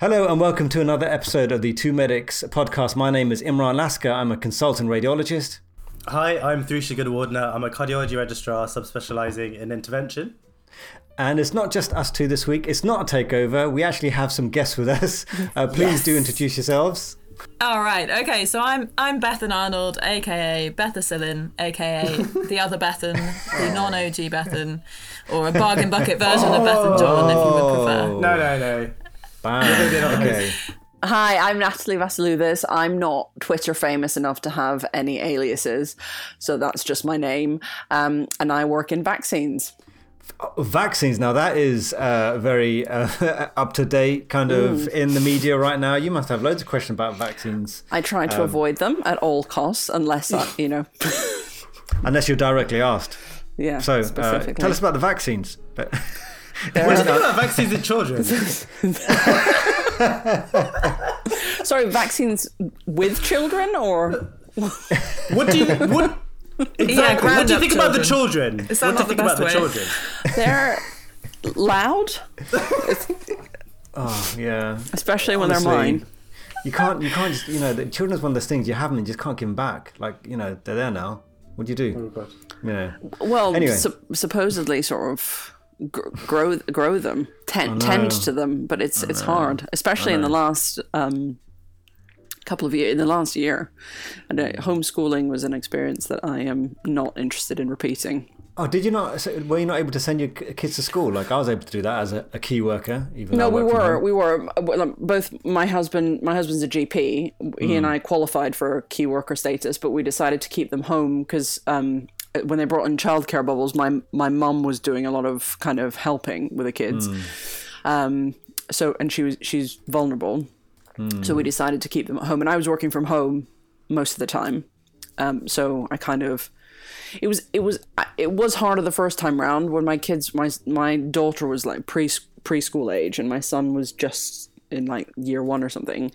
Hello and welcome to another episode of the Two Medics podcast. My name is Imran Lasker. I'm a consultant radiologist. Hi, I'm Thrusha Goodwardner. I'm a cardiology registrar subspecializing in intervention. And it's not just us two this week. It's not a takeover. We actually have some guests with us. Uh, please Yes. do introduce yourselves. All right. Okay. So I'm I'm Bethan Arnold, aka Bethicillin, aka the other Bethan, the non-OG Bethan, or a bargain bucket version of Bethan John, if you would prefer. No, no, no. Bam. okay. Hi, I'm Natalie Vasiloudis. I'm not Twitter famous enough to have any aliases, so that's just my name. Um, and I work in vaccines. Vaccines. Now that is uh, very uh, up to date, kind of in the media right now. You must have loads of questions about vaccines, I try Um, to avoid them at all costs, unless I, you know, unless you're directly asked. yeah. So uh, tell us about the vaccines. But What do you think about vaccines in children? Sorry, vaccines with children or What do you what? Exactly. what do you grown-up think about the children. children? Is that what do you the think about the best way? children? they're loud, oh yeah, especially when Honestly, they're mine. You can't. You can't just. You know, the children's one of those things you have them and you just can't give them back. Like you know, they're there now. What do you do? Oh, God. You know. Well, Anyway. sup- supposedly, sort of gr- grow grow them, tend, tend to them, but it's it's hard, especially in the last um, couple of years. In the last year, and uh, homeschooling was an experience that I am not interested in repeating. Oh, did you not? so Were you not able to send your kids to school? Like I was able to do that as a, a key worker. Even No, we were we were uh, both. My husband, my husband's a GP. He and I qualified for key worker status, but we decided to keep them home because um, when they brought in childcare bubbles, my my mum was doing a lot of kind of helping with the kids. Um, so and she was she's vulnerable, so we decided to keep them at home. And I was working from home most of the time, um, so I kind of it was it was it was harder the first time round when my kids my my daughter was like pre preschool age and my son was just in like year one or something.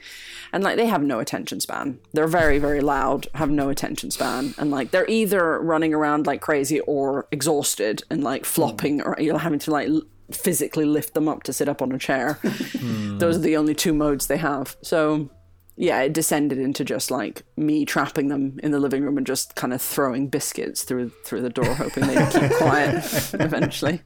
And like they have no attention span. They're very very loud have no attention span. And like they're either running around like crazy or exhausted and like hmm. flopping or you're having to like physically lift them up to sit up on a chair. Hmm. Those are the only two modes they have. So yeah, it descended into just like me trapping them in the living room and just kind of throwing biscuits through through the door, hoping they'd keep quiet eventually.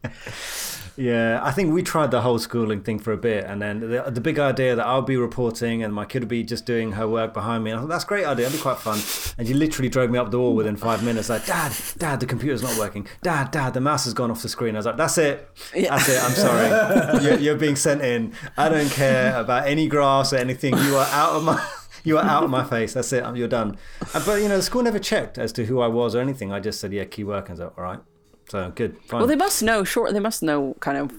Yeah, I think we tried the whole schooling thing for a bit, and then the, the big idea that I'll be reporting and my kid will be just doing her work behind me. And I thought that's a great idea, that'd be quite fun. And you literally drove me up the wall within five minutes, like, Dad, Dad, the computer's not working. Dad, Dad, the mouse has gone off the screen. I was like, That's it, that's it. I'm sorry, you're, you're being sent in. I don't care about any graphs or anything. You are out of my. You are out of my face. That's it. You're done. Uh, But you know, the school never checked as to who I was or anything. I just said, "Yeah, key work." And I was like, "All right." So good. Fine. Well, they must know. Sure, they must know. Kind of.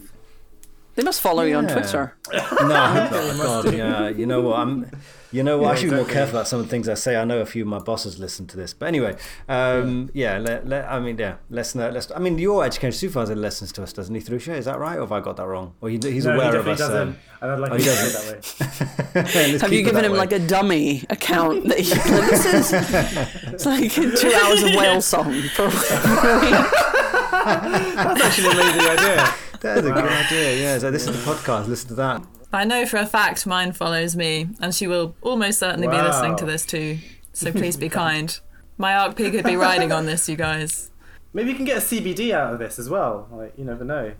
They must follow you on Twitter. No, oh, God, yeah. You know what? I'm. You know what? I should be more careful about some of the things I say. I know a few of my bosses listen to this, but anyway, um, yeah. Let, let, I mean, yeah. Let's know. Let's. I mean, your education supervisor listens to us, doesn't he? Through Is that right, or have I got that wrong? Or he, he's No, he aware of definitely us. doesn't. Um, and I'd like oh, to he say it that way. Have you given him way. like a dummy account that he, this is it's like two hours of whale song for, for a week. That's actually an amazing idea. That's a good idea. Yeah. So this is the podcast. Listen to that. I know for a fact mine follows me, and she will almost certainly be listening to this too. So please be kind. My ARC-P could be riding on this, you guys. Maybe you can get a CBD out of this as well. Like you never know.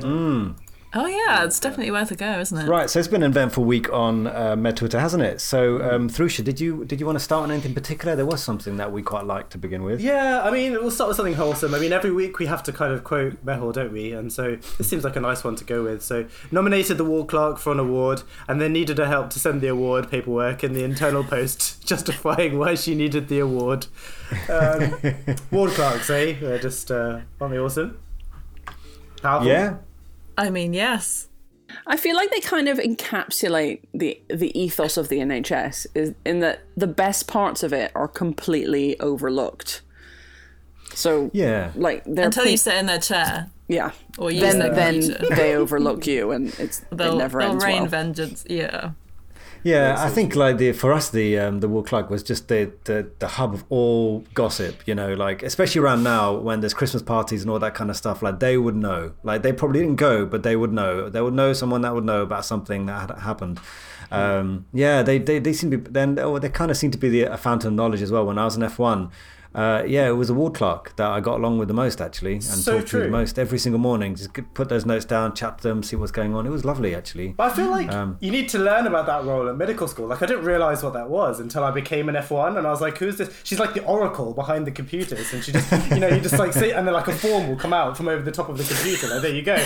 Hmm. Oh yeah, it's definitely worth a go, isn't it? Right. So it's been an eventful week on uh, Med Twitter, hasn't it? So, um, Thrusha, did you did you want to start on anything particular? There was something that we quite liked to begin with. Yeah, I mean, we'll start with something wholesome. I mean, every week we have to kind of quote Mehul, don't we? And so this seems like a nice one to go with. So, nominated the ward clerk for an award and then needed her help to send the award paperwork in the internal post justifying why she needed the award. Um, ward clerks, eh? They're just, uh, aren't they awesome? Powerful. Yeah. I mean, yes. I feel like they kind of encapsulate the the ethos of the NHS is in that the best parts of it are completely overlooked. So Yeah. like Until pre- you sit in their chair yeah. or use Then their then they overlook you and it's They'll, it never they'll ends rain well. vengeance. Yeah. Yeah, I think like the for us the um, the Ward Clerk was just the, the the hub of all gossip. You know, like especially around now when there's Christmas parties and all that kind of stuff. Like they would know. Like they probably didn't go, but they would know. They would know someone that would know about something that had happened. Um, yeah, they, they they seem to be then. Oh, they kind of seem to be the a fountain of knowledge as well. When I was in F one, uh, yeah, it was a ward clerk that I got along with the most actually, and So talked to the most every single morning. Just put those notes down, chat to them, see what's going on. It was lovely actually. But I feel like Um, you need to learn about that role at medical school. Like I didn't realize what that was until I became an F1, and I was like, "Who's this?" She's like the oracle behind the computers, and she just, you know, you just like see, and then like a form will come out from over the top of the computer. Like there you go,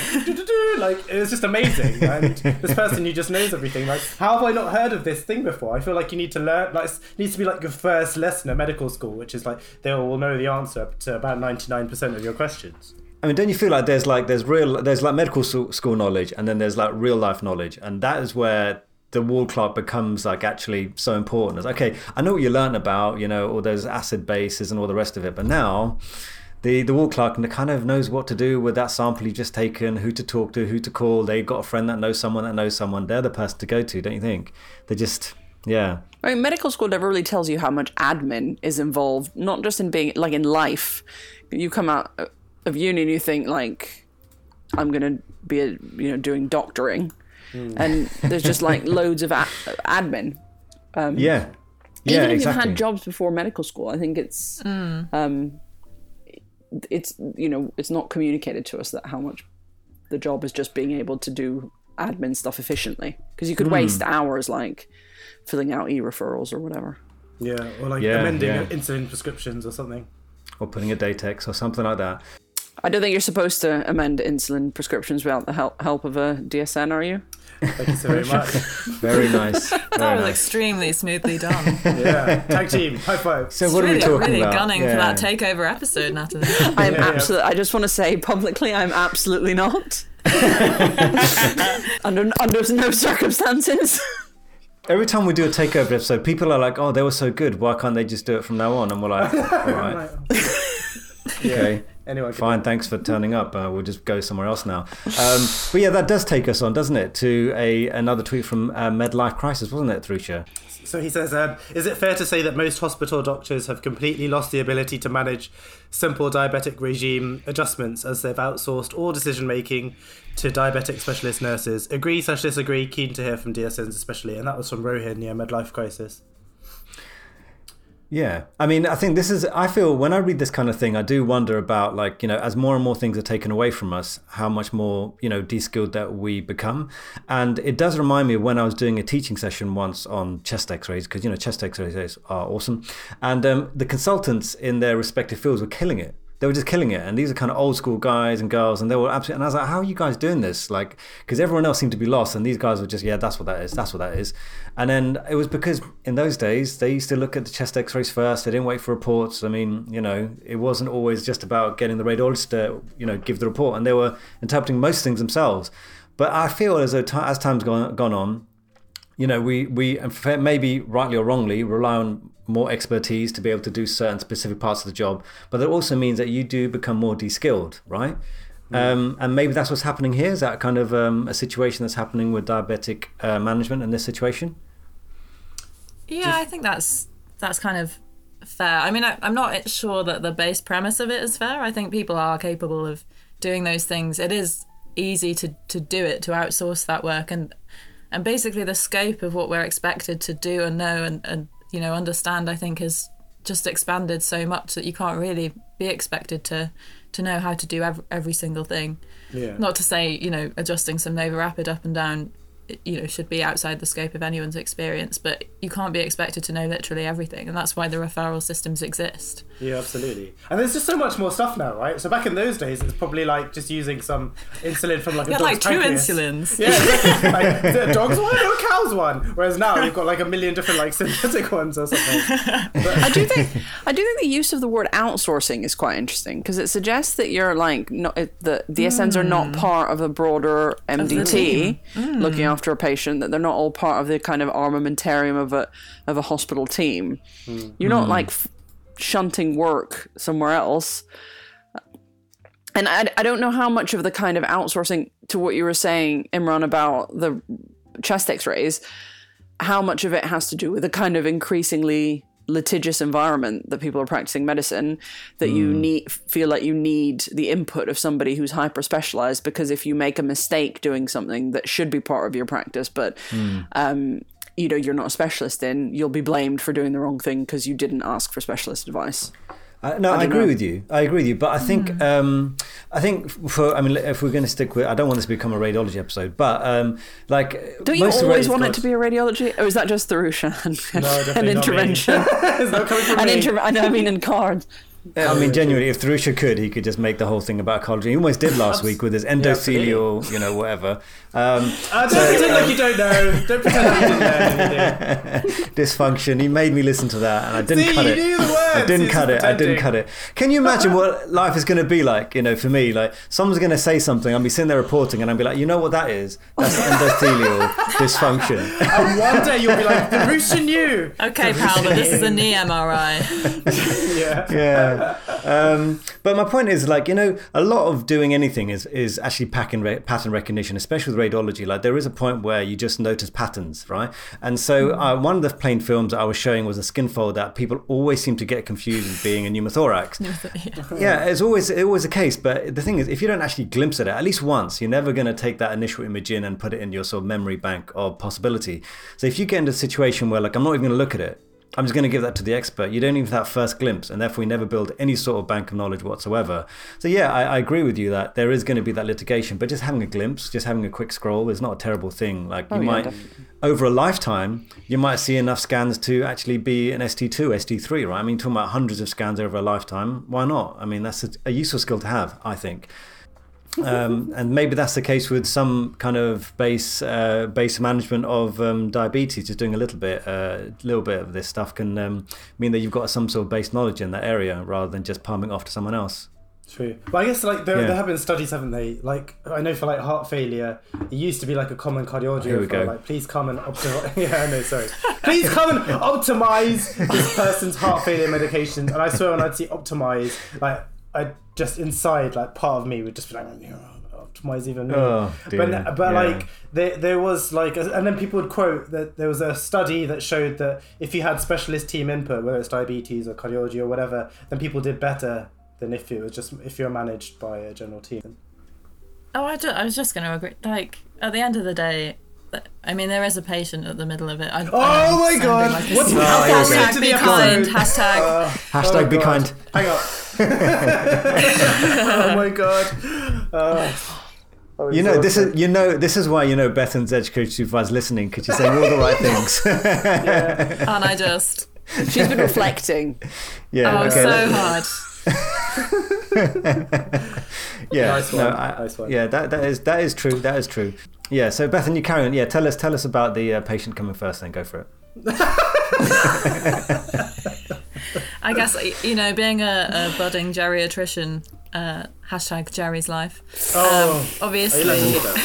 like it was just amazing. And this person who just knows everything. Like how have I not heard of this thing before? I feel like you need to learn. Like it needs to be like your first lesson at medical school, which is like they will know the answer to about ninety nine percent of your questions. I mean, don't you feel like there's like there's real there's like medical school knowledge and then there's like real life knowledge, and that is where the ward clerk becomes like actually so important. It's okay, I know what you learn about, you know, all those acid bases and all the rest of it, but now the the ward clerk kind of knows what to do with that sample you've just taken, who to talk to, who to call. They've got a friend that knows someone that knows someone. They're the person to go to, don't you think? They just yeah. I mean, medical school never really tells you how much admin is involved, not just in being like in life. You come out of uni and you think like, I'm gonna be a, you know doing doctoring, hmm. and there's just like loads of a- admin. Um, yeah. Yeah, Even if exactly. you've had jobs before medical school, I think it's hmm. um, it's you know it's not communicated to us that how much the job is just being able to do admin stuff efficiently because you could hmm. waste hours like filling out e-referrals or whatever. Yeah, or like Yeah, amending yeah. insulin prescriptions or something. or putting a Datix or something like that. I don't think you're supposed to amend insulin prescriptions without the help, help of a DSN, are you? Thank you so very much. Very nice. That Very was nice. extremely smoothly done. yeah, tag team, high five. So what are really, we talking really about? gunning Yeah. for that takeover episode, Natalie. I'm Yeah, yeah. absolutely. I just want to say publicly, I'm absolutely not. under under no circumstances. Every time we do a takeover episode, people are like, "Oh, they were so good. Why can't they just do it from now on?" And we're like, "All right, okay, Anyway, fine. Thanks for turning up. Uh, we'll just go somewhere else now." Um, but yeah, that does take us on, doesn't it, to a another tweet from uh, Medlife Crisis, wasn't it, Thrusha? So he says, um, is it fair to say that most hospital doctors have completely lost the ability to manage simple diabetic regime adjustments as they've outsourced all decision making to diabetic specialist nurses? Agree slash disagree? Keen to hear from DSNs especially. And that was from Rohin, yeah, Medlife Crisis. Yeah, I mean, I think this is. I feel when I read this kind of thing, I do wonder about like you know, as more and more things are taken away from us, how much more you know de-skilled that we become. And it does remind me of when I was doing a teaching session once on chest X-rays because you know chest X-rays are awesome, and um, the consultants in their respective fields were killing it. They were just killing it, and these are kind of old school guys and girls, and they were absolutely. And I was like, "How are you guys doing this?" Like, because everyone else seemed to be lost, and these guys were just, "Yeah, that's what that is. That's what that is." And then it was because in those days they used to look at the chest X-rays first. They didn't wait for reports. I mean, you know, it wasn't always just about getting the radiologist to, you know, give the report, and they were interpreting most things themselves. But I feel as though ti as time's gone gone on, you know, we we maybe rightly or wrongly rely on more expertise to be able to do certain specific parts of the job, but that also means that you do become more de-skilled, right? Um, and maybe that's what's happening here. Is that kind of um, a situation that's happening with diabetic uh, management in this situation? Yeah, I think that's that's kind of fair. I mean, I, I'm not sure that the base premise of it is fair. I think people are capable of doing those things. It is easy to, to do it, to outsource that work, and and basically the scope of what we're expected to do and know and, and you know understand. I think has just expanded so much that you can't really be expected to to know how to do every, every single thing. Yeah. Not to say you know adjusting some NovoRapid up and down you know should be outside the scope of anyone's experience but you can't be expected to know literally everything and that's why the referral systems exist Yeah, absolutely. And there's just so much more stuff now, right? So back in those days, it's probably like just using some insulin from like a you had dog's like two pancreas. insulins Yeah, exactly. like, is it a dog's one or a cow's one? Whereas now you've got like a million different like synthetic ones or something. I do think I do think the use of the word outsourcing is quite interesting because it suggests that you're like not the DSNs are not hmm. part of a broader MDT looking after a patient that they're not all part of the kind of armamentarium of a of a hospital team. Hmm. You're not hmm. like f- shunting work somewhere else. And I, I don't know how much of the kind of outsourcing to what you were saying, Imran, about the chest x-rays how much of it has to do with a kind of increasingly litigious environment that people are practicing medicine that you need feel like you need the input of somebody who's hyper specialized because if you make a mistake doing something that should be part of your practice but um, you know you're not a specialist in you'll be blamed for doing the wrong thing because you didn't ask for specialist advice Uh, no, I, agree know. with you. I agree with you. But I think, Hmm. um, I think for, I mean, if we're going to stick with, I don't want this to become a radiology episode, but um, like, don't you always radi- want it to be a radiology or is that just Thrusha and, No, an definitely not me. intervention it's not coming from an me. inter- I know I mean in cards I mean, genuinely, if Thrusha could, he could just make the whole thing about ecology. He almost did last week with his endothelial, you know, whatever. Um, Uh, don't pretend like you don't know. Don't pretend like you didn't know dysfunction. He made me listen to that, and I didn't See, cut you it. knew the words. I didn't You're cut it. just I didn't cut it. Can you imagine what life is going to be like? You know, for me, like someone's going to say something, I'll be sitting there reporting, and I'll be like, you know what that is? That's endothelial dysfunction. And one day you'll be like, the Russian you. Okay, pal, but this is a knee MRI. Yeah. yeah. Um, but my point is, like, you know, a lot of doing anything is is actually pattern pattern recognition, especially with radiology. Like, there is a point where you just notice patterns, right? And so, uh, one of the plain films I was showing was a skin fold that people always seem to get confused with being a pneumothorax. yeah, it's always it's always the case. But the thing is, if you don't actually glimpse at it at least once, you're never going to take that initial image in and put it in your sort of memory bank of possibility. So if you get into a situation where like I'm not even going to look at it, I'm just going to give that to the expert. You don't even have that first glimpse, and therefore you never build any sort of bank of knowledge whatsoever. So yeah, I, I agree with you that there is going to be that litigation, but just having a glimpse, just having a quick scroll is not a terrible thing. Like you Oh, yeah, might, definitely. over a lifetime, you might see enough scans to actually be an ST2, ST3, right? I mean, talking about hundreds of scans over a lifetime, why not? I mean, that's a, a useful skill to have, I think. Um, and maybe that's the case with some kind of base uh, base management of um, diabetes. Just doing a little bit, a little bit of this stuff can um, mean that you've got some sort of base knowledge in that area rather than just palming off to someone else. True. But I guess like there, Yeah. there have been studies, haven't they? Like I know for like heart failure, it used to be like a common cardiology Here we go. like please come and optimize. yeah, no, sorry. Please come and optimize this person's heart failure medication. And I swear when I'd see optimize, like I just inside, like part of me would just be like, "Yeah, optimize even more. Oh. But but Yeah. like there there was like and then people would quote that there was a study that showed that if you had specialist team input, whether it's diabetes or cardiology or whatever, then people did better than if it was just if you're managed by a general team. Oh, I, ju- I was just going to agree. Like, at the end of the day, th- I mean, there is a patient at the middle of it. I, Oh I'm my God! like What's snot. how far hashtag into be kind. episode? Hashtag. Hashtag Oh be God. kind. Hang on. oh my god. Uh, You know this is you know this is why you know Bethan's edge coach supervisor is listening because you're saying all the right things. yeah. And I just. she's been reflecting yeah. Oh, okay. so let- hard. yeah. Nice no, I- nice one. Yeah. That that is that is true. That is true. Yeah. So Bethan, you carry on. Yeah. Tell us tell us about the uh, patient coming first. Then go for it. I guess, you know, being a, a budding geriatrician, uh, hashtag Jerry's life. Oh, um, obviously. Are you letting me down?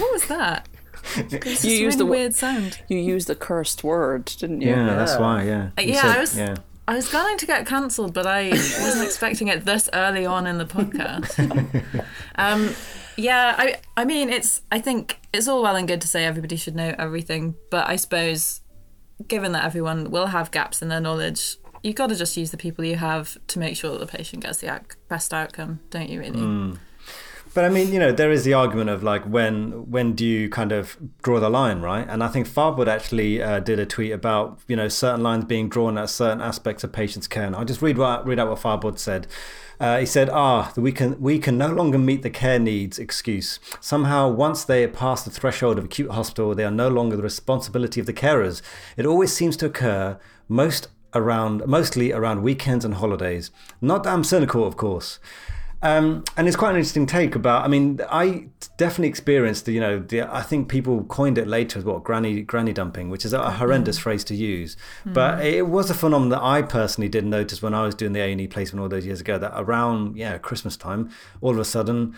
What was that? It's You just a used really the weird sound. you used the cursed word didn't you Yeah, that's why. Yeah. Uh, yeah, said- I was- Yeah. I was going to get cancelled, but I wasn't expecting it this early on in the podcast. um, yeah, I, I mean, it's. I think it's all well and good to say everybody should know everything, but I suppose, given that everyone will have gaps in their knowledge, you've got to just use the people you have to make sure that the patient gets the ac- best outcome, don't you? Really? But I mean, you know, there is the argument of like when when do you kind of draw the line, right? And I think Farwood actually uh, did a tweet about you know certain lines being drawn at certain aspects of patients' care. And I'll just read what, read out what Farwood said. Uh, he said, "Ah, we can we can no longer meet the care needs excuse. Somehow, once they pass the threshold of acute hospital, they are no longer the responsibility of the carers. It always seems to occur most around mostly around weekends and holidays. Not that I'm cynical, of course." Um, and it's quite an interesting take about. I mean, I definitely experienced. You know, the, I think people coined it later as what granny granny dumping, which is a horrendous phrase to use. But it was a phenomenon that I personally did notice when I was doing the A and E placement all those years ago. That around yeah Christmas time, all of a sudden.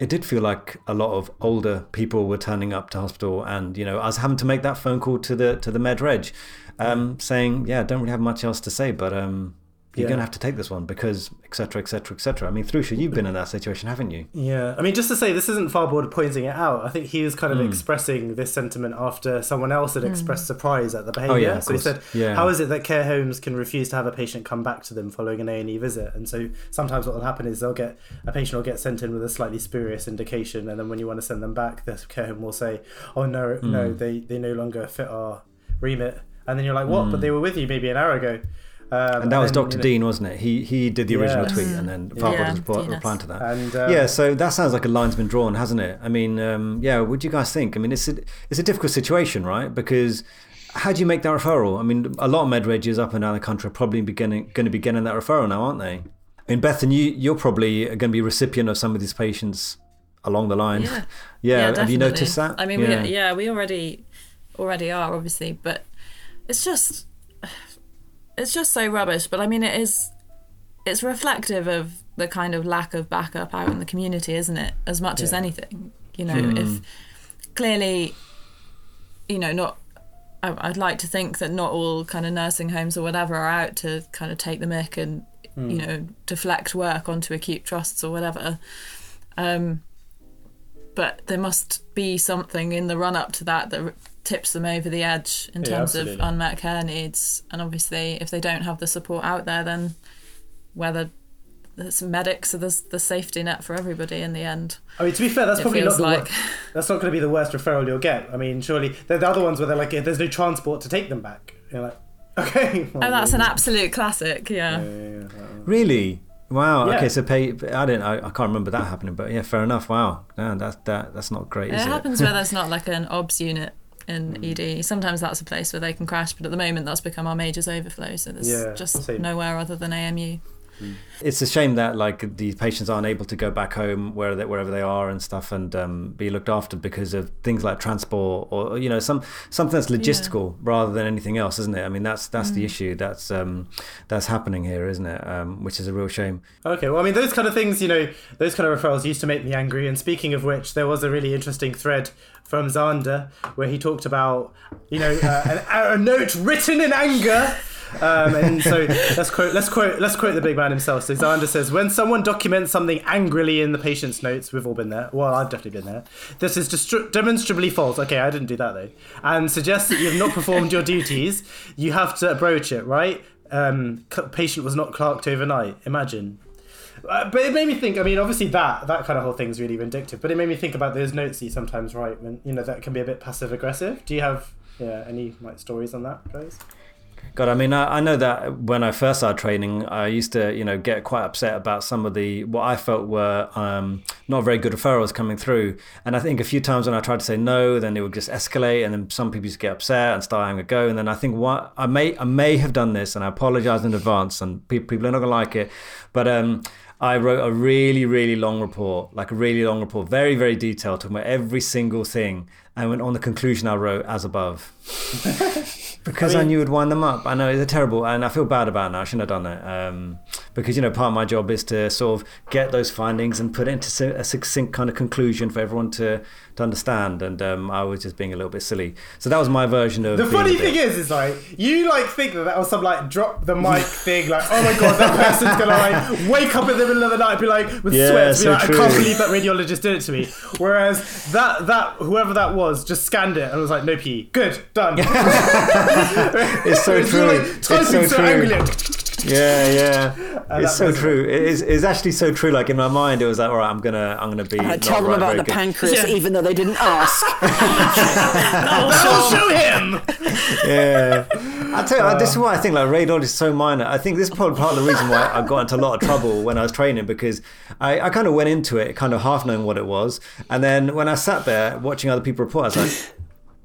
It did feel like a lot of older people were turning up to hospital, and you know, I was having to make that phone call to the to the med reg, um, saying, "Yeah, I don't really have much else to say, but um, you're Yeah. going to have to take this one because etc etc etc. I mean, Thrusha, you've been in that situation, haven't you? Yeah, I mean, just to say, this isn't Farboard pointing it out. I think he was Hmm. kind of expressing this sentiment after someone else had expressed surprise at the behaviour. Oh, yeah, of so he said, Yeah. "How is it that care homes can refuse to have a patient come back to them following an A and E visit?" And so sometimes what will happen is they'll get a patient will get sent in with a slightly spurious indication, and then when you want to send them back, the care home will say, "Oh no, Hmm. no, they they no longer fit our remit." And then you're like, "What?" But Hmm. they were with you maybe an hour ago. Um, And that was then, Dr. you know, Dean, wasn't it? He he did the original Yeah. tweet, and then Farboard Yeah, was report- replying to that. And um, yeah, so that sounds like a line's been drawn, hasn't it? I mean, um, yeah. What do you guys think? I mean, it's a, it's a difficult situation, right? Because how do you make that referral? I mean, a lot of med regs up and down the country are probably beginning, going to be getting that referral now, aren't they? I mean, Bethan, you you're probably going to be a recipient of some of these patients along the line. Yeah. yeah. Have you noticed that? I mean, yeah. we, yeah, we already already are obviously, but it's just it's just so rubbish. But I mean, it is it's reflective of the kind of lack of backup out in the community, isn't it? As much as anything, you know, Hmm. if clearly, you know, not. I- I'd like to think that not all kind of nursing homes or whatever are out to kind of take the mick and you know deflect work onto acute trusts or whatever. Um, but there must be something in the run up to that that tips them over the edge in Yeah, terms of unmet care needs. And obviously, if they don't have the support out there, then whether it's medics are the, the safety net for everybody in the end. I mean, to be fair, that's It probably not feels the like- wor- that's not going to be the worst referral you'll get. I mean, surely they're the other ones where they're like, there's no transport to take them back. You're like, okay. Oh, that's an absolute classic. Yeah. Yeah, yeah, yeah. Really? Wow. Yeah. Okay. So pay. I don't. I, I can't remember that happening. But yeah, fair enough. Wow. Yeah, that's that. That's not great. It Is it? happens where there's not like an OBS unit in hmm. ED. Sometimes that's a place where they can crash, but at the moment that's become our majors overflow. So there's Yeah, just same. nowhere other than AMU. It's a shame that like the patients aren't able to go back home where they, wherever they are and stuff and um, be looked after because of things like transport or you know some something that's logistical rather than anything else, isn't it? I mean that's that's the issue that's um, that's happening here, isn't it? Um, which is a real shame. Okay, well, I mean, those kind of things, you know, those kind of referrals used to make me angry. And speaking of which, there was a really interesting thread from Zander where he talked about, you know, uh, an, a note written in anger. Um, and so let's quote, let's quote, let's quote the big man himself. So Zander says, "When someone documents something angrily in the patient's notes, we've all been there. Well, I've definitely been there. This is destru- demonstrably false. Okay, I didn't do that though, and suggests that you have not performed your duties. You have to broach it, right? Um, patient was not clerked overnight. Imagine." Uh, but it made me think. I mean, obviously that that kind of whole thing is really vindictive. But it made me think about those notes you sometimes write when you know that can be a bit passive aggressive. Do you have yeah any like stories on that, guys? God, I mean, I, I know that when I first started training, I used to, you know, get quite upset about some of the what I felt were um, not very good referrals coming through. And I think a few times when I tried to say no, then it would just escalate, and then some people just get upset and start having a go. And then I think what I may I may have done this, and I apologize in advance, and people people are not gonna like it, but um, I wrote a really, really long report, like a really long report, very, very detailed, talking about every single thing. And when on the conclusion, I wrote as above. because I, I knew it would wind them up. I know it's a terrible, and I feel bad about it now. I shouldn't have done it. Um, because, you know, part of my job is to sort of get those findings and put it into a succinct kind of conclusion for everyone to, to understand. And um, I was just being a little bit silly. So that was my version of. The funny a bit- thing is, is like you like think that that was some like drop the mic thing, like oh my god, that person's gonna like wake up in the middle of the night, and be like with Yeah, sweat, be so like, I can't believe that radiologist did it to me. Whereas that that whoever that was just scanned it and was like, no pee, good, done. It's so It's true. like It's so so true. Yeah, yeah. And it's so was- true. It is. It's actually so true. Like in my mind, it was like, all right, I'm gonna, I'm gonna be. Uh, not tell them right, about the good. pancreas, Yeah. even though they didn't ask. I'll show him. yeah. I tell you, this is why I think like radiology is so minor. I think this is probably part of the reason why I got into a lot of trouble when I was training because I, I kind of went into it kind of half knowing what it was, and then when I sat there watching other people report, I was like,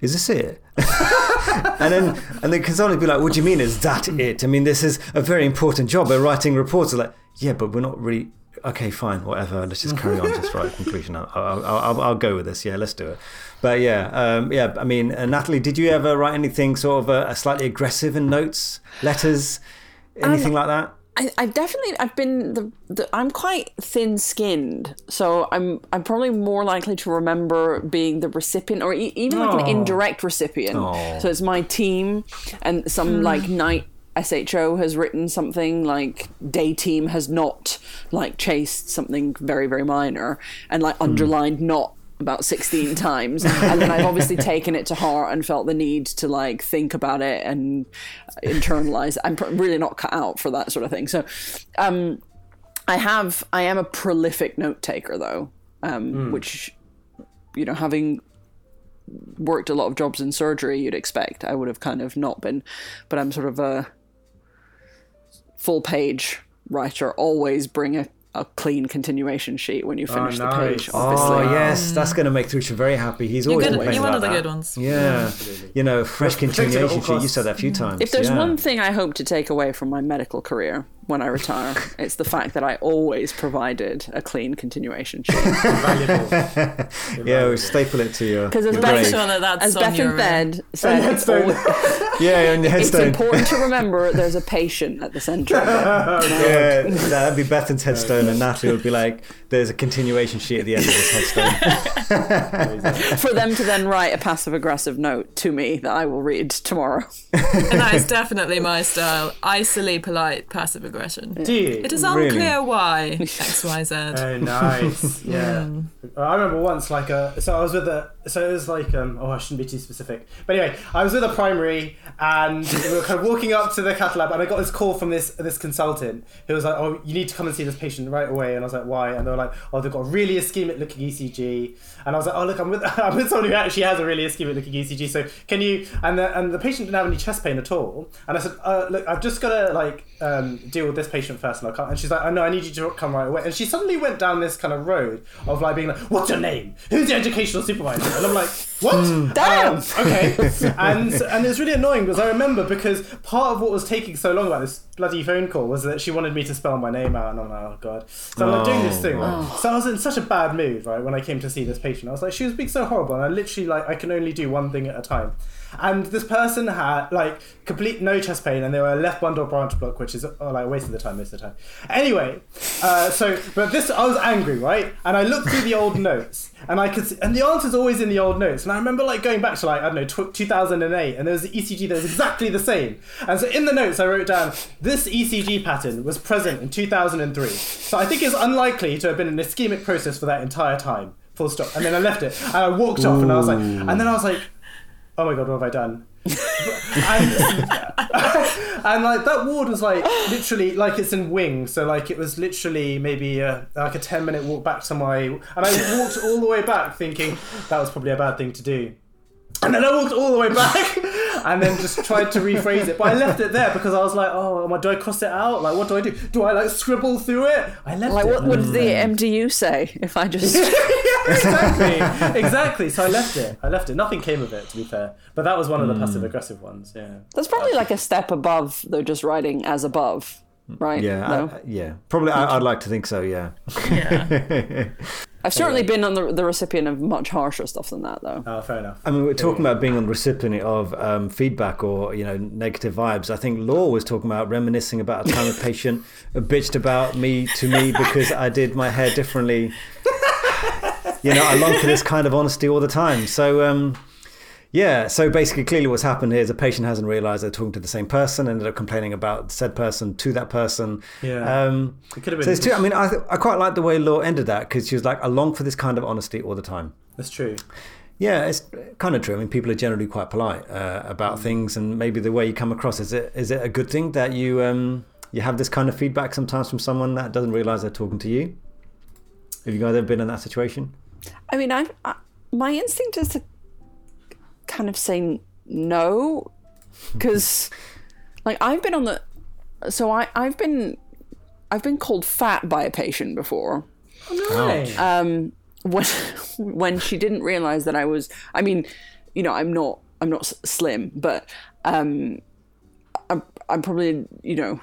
"Is this it?" and then and then consultants be like, "What do you mean? Is that it? I mean, this is a very important job. We're writing reports." Like, yeah, but we're not really. Okay, fine, whatever. Let's just carry on. Just write a conclusion. I'll, I'll, I'll, I'll go with this. Yeah, let's do it. But yeah, um, yeah. I mean, uh, Natalie, did you ever write anything sort of uh, slightly aggressive in notes, letters, anything like that? I, I've definitely I've been the, the I'm quite thin skinned, so I'm I'm probably more likely to remember being the recipient or e- even like an oh. indirect recipient. Aw. So it's my team and some hmm. like night SHO has written something like day team has not like chased something very very minor and like hmm. underlined not about 16 times and then I've obviously taken it to heart and felt the need to like think about it and internalize. I'm pr- really not cut out for that sort of thing so um I have I am a prolific note taker though um which you know having worked a lot of jobs in surgery you'd expect I would have kind of not been but I'm sort of a full page writer always bring a, a clean continuation sheet when you finish the page obviously Oh yes, that's going to make Trisha very happy. He's You're, always good, you're one of the that. good ones. Yeah, you know, fresh Protected at all continuation sheet. You said that a few times. if there's yeah. one thing I hope to take away from my medical career when I retire it's the fact that I always provided a clean continuation sheet Valuable. yeah, we staple it to your. because as your Beth, grave. sure that that's as on Beth your, in uh, bed said it's, oh, always- Yeah, on your it's important to remember there's a patient at the center. Yeah, that'd be Bethan's headstone, and Natalie would be like, "There's a continuation sheet at the end of this headstone." for them to then write a passive aggressive note to me that I will read tomorrow. And that is definitely my style. Icily polite passive aggression. Do you? It is Really? unclear why X, Y, Z. Oh, nice. Yeah. I remember once, like, a, so I was with a, so it was like, um, oh, I shouldn't be too specific. But anyway, I was with a primary and we were kind of walking up to the cath lab and I got this call from this this consultant who was like, oh, you need to come and see this patient right away. And I was like, why? And they were like, oh, they've got a really ischemic looking ECG. And I was like, oh, look, I'm with, I'm with someone who actually has a really ischemic looking ECG. So can you, and the, and the patient didn't have any chest pain at all. And I said, uh, look, I've just got to like um, deal with this patient first and I can't. And she's like, oh, no, I need you to come right away. And she suddenly went down this kind of road of like being like, what's your name? Who's the educational supervisor? And I'm like, what? Damn. Um, okay. and and it's really annoying because I remember because part of what was taking so long about this bloody phone call was that she wanted me to spell my name out and I'm like, oh god. So I'm like doing this thing. Right? So I was in such a bad mood, right, when I came to see this patient. I was like, she was being so horrible and I literally like I can only do one thing at a time. And this person had like complete no chest pain, and they were a left bundle branch block, which is oh, like a waste of the time most of the time. Anyway, uh, so but this I was angry, right? And I looked through the old notes, and I could see, and the answer's always in the old notes. And I remember like going back to like I don't know tw- 2008, and there was an ECG that was exactly the same. And so in the notes I wrote down this ECG pattern was present in 2003. So I think it's unlikely to have been an ischemic process for that entire time. Full stop. And then I left it, and I walked off, and I was like, and then I was like oh my god, what have I done? and, and like that ward was like literally like it's in wings, so like it was literally maybe uh like a ten minute walk back to my, and I walked all the way back thinking that was probably a bad thing to do. And then I walked all the way back and then just tried to rephrase it. But I left it there because I was like, oh, am I- do I cross it out? Like, what do I do? Do I like scribble through it? I left Like, it. what would the mm. MDU say if I just. exactly, exactly. So I left it. I left it. Nothing came of it, to be fair. But that was one of the mm. passive aggressive ones. Yeah. That's probably like a step above, though, just writing as above, right? Yeah, No? I, yeah. Probably, I, I'd like to think so. Yeah. Yeah. I've certainly been on the, the recipient of much harsher stuff than that, though. Oh, fair enough. I mean, we're talking about being on the recipient of um, feedback or you know negative vibes. I think Law was talking about reminiscing about a time a patient bitched about me to me because I did my hair differently. You know, I long for this kind of honesty all the time. So, um, yeah. So basically, clearly, what's happened here is a patient hasn't realised they're talking to the same person, ended up complaining about said person to that person. Yeah. Um, It could have been. so been. it's two. I mean, I I quite like the way Law ended that because she was like, I long for this kind of honesty all the time. That's true. Yeah, it's kind of true. I mean, people are generally quite polite uh, about things, and maybe the way you come across is it is it a good thing that you um, you have this kind of feedback sometimes from someone that doesn't realize they're talking to you. Have you guys ever been in that situation? I mean, I, I my instinct is to kind of say no, because like I've been on the, so I I've been I've been called fat by a patient before. Right. um, when when she didn't realize that I was. I mean, you know, I'm not I'm not slim, but um, I'm I'm probably you know.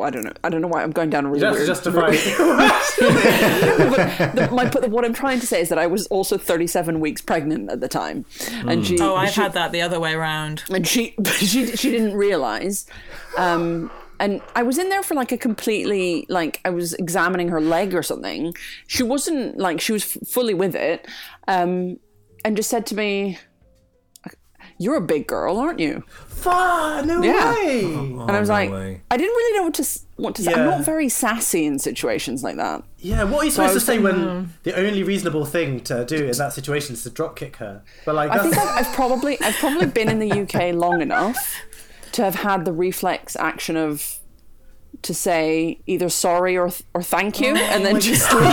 I don't know. I don't know why I'm going down a really Just weird. justify. but the, my, but what I'm trying to say is that I was also 37 weeks pregnant at the time, and she. Oh, I've she, had that the other way around. and she she she didn't realize um and i was in there for like a completely like i was examining her leg or something she wasn't like she was f- fully with it um and just said to me you're a big girl, aren't you? Fuck, no Yeah. way. Oh, and I was no like, way. I didn't really know what to what to say. I'm not very sassy in situations like that. Yeah, what are you supposed to say when hmm. the only reasonable thing to do in that situation is to drop kick her? But like, I think I've, I've probably I've probably been in the UK long enough to have had the reflex action of to say either sorry or th- or thank you, and then just leave.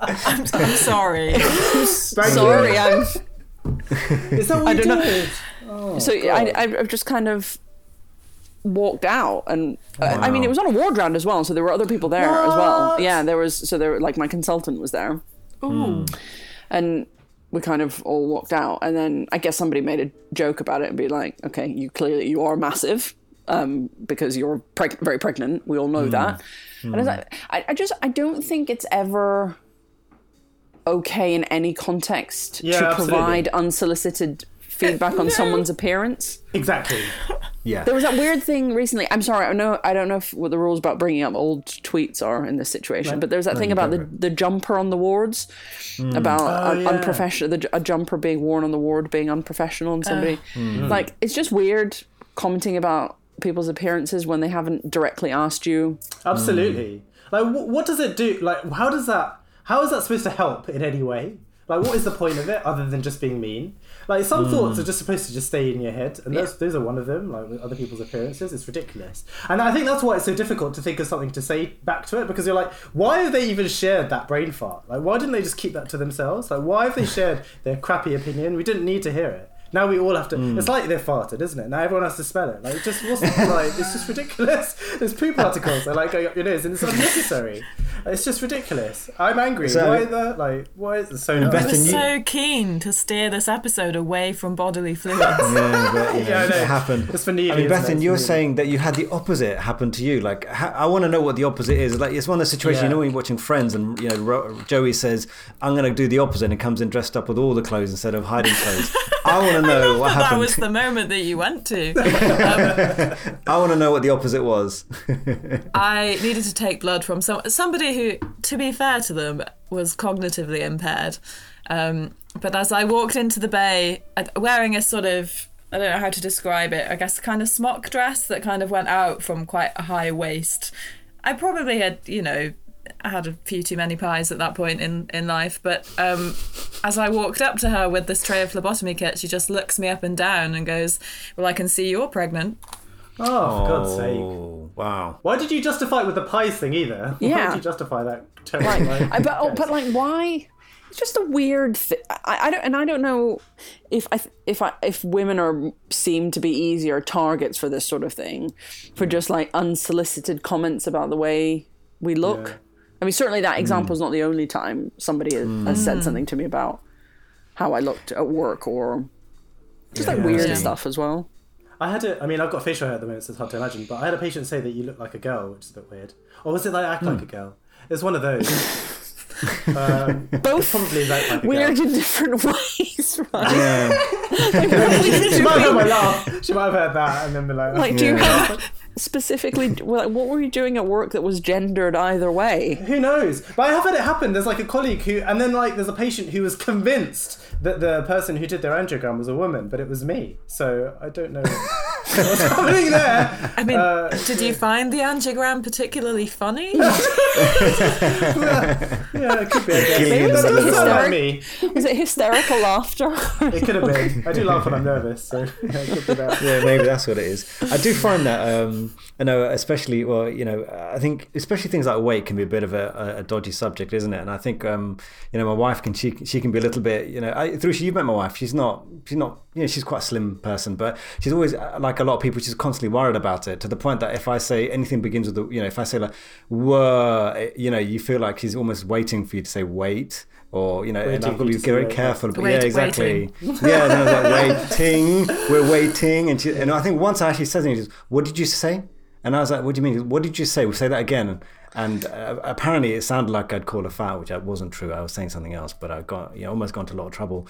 I'm sorry. Thank sorry. I'm. Is that what I you don't know. did? so I, I I've just kind of walked out and uh, I mean it was on a ward round as well so there were other people there as well yeah there was so there like my consultant was there Ooh. and we kind of all walked out and then i guess somebody made a joke about it and be like okay you clearly you are massive um, because you're preg- very pregnant we all know that and I, like, I, I just i don't think it's ever okay in any context Yeah, to absolutely. provide unsolicited feedback on someone's appearance Exactly. Yeah. there was that weird thing recently. I'm sorry, I know I don't know if what the rules about bringing up old tweets are in this situation, but there's that thing about the, the jumper on the wards, about Oh, un- yeah. unprofessional, the, a jumper being worn on the ward being unprofessional, and somebody like it's just weird commenting about people's appearances when they haven't directly asked you. Absolutely. Like, wh- what does it do? Like, how does that? How is that supposed to help in any way? Like, what is the point of it other than just being mean? Like, some hmm. thoughts are just supposed to just stay in your head, and those, those are one of them. Like with other people's appearances, it's ridiculous. And I think that's why it's so difficult to think of something to say back to it because you're like, why have they even shared that brain fart? Like, why didn't they just keep that to themselves? Like, why have they shared their crappy opinion? We didn't need to hear it. Now we all have to. Mm. It's like they're farted, isn't it? Now everyone has to spell it. Like it just wasn't like it's just ridiculous. There's poop particles that are like going up your nose, and it's unnecessary. It's just ridiculous. I'm angry. So- why the like? Why is it so? I nuts? Beth, was you- so keen to steer this episode away from bodily fluids. Yeah, but you know, Yeah, I know. it happened. It's for Neely, I mean, isn't? Bethan, you're for Neely. saying that you had the opposite happen to you. Like, ha- I want to know what the opposite is. Like, it's one of those situations. Yeah. You know, when you're watching Friends, and you know, Ro- Joey says, "I'm going to do the opposite," and comes in dressed up with all the clothes instead of hiding clothes. I want to know what that happened. was the moment that you went to. I want to know what the opposite was. I needed to take blood from some somebody who, to be fair to them, was cognitively impaired. Um, but as I walked into the bay, wearing a sort of I don't know how to describe it. I guess kind of smock dress that kind of went out from quite a high waist. I probably had, you know, had a few too many pies at that point in, in life. But um, as I walked up to her with this tray of phlebotomy kit, she just looks me up and down and goes, "Well, I can see you're pregnant." Oh, for God's sake! Oh, wow. Why did you justify it with the pies thing either? Why Yeah. did you justify that? Totally, Like, like, I, but oh, but like why? It's just a weird thing. I, I don't, and I don't know if I if I if women are seem to be easier targets for this sort of thing, for just like unsolicited comments about the way we look. Yeah. I mean, certainly that example is not the only time somebody has, has said something to me about how I looked at work or just like Yeah. weird Yeah. stuff as well. I had a, I mean, I've got facial hair at the moment, so it's hard to imagine. But I had a patient say that you look like a girl, which is a bit weird. Or was it like act Hmm. like a girl? It's one of those. um, Both probably like, like weird girl. in different ways, right? Yeah. She might have heard my laugh. She might have heard that and then be like, Like, do you have specifically like, what were you doing at work that was gendered either way? Who knows? But I have had it happen. There's like a colleague who, and then like there's a patient who was convinced that the person who did their angiogram was a woman, but it was me. So I don't know what's happening there. I mean, Uh, did you find the angiogram particularly funny? Yeah, it could be. I guess. Gillian That doesn't Anderson. sound like me. Was it hysterical laughter? It could have been. I do laugh when I'm nervous, so yeah, it could be that. yeah, maybe that's what it is. I do find that, um, I know, especially, well, you know, I think especially things like weight can be a bit of a, a dodgy subject, isn't it? And I think, um, you know, my wife can she she can be a little bit, you know, I, through you've met my wife. She's not she's not you know she's quite a slim person, but she's always uh, like a lot of people. She's constantly worried about it to the point that if I say anything begins with the, you know, if I say like, whoa, you know, you feel like she's almost waiting for you to say wait. Or you know, and I've got to be very careful. But Wait, yeah, exactly. waiting. Yeah, no, like waiting. We're waiting, and she, and I think once I actually said something, she goes, "What did you say?" And I was like, "What do you mean? What did you say? We'll say that again." And uh, apparently, it sounded like I'd called her fat, which I wasn't true. I was saying something else, but I got you know almost got into a lot of trouble.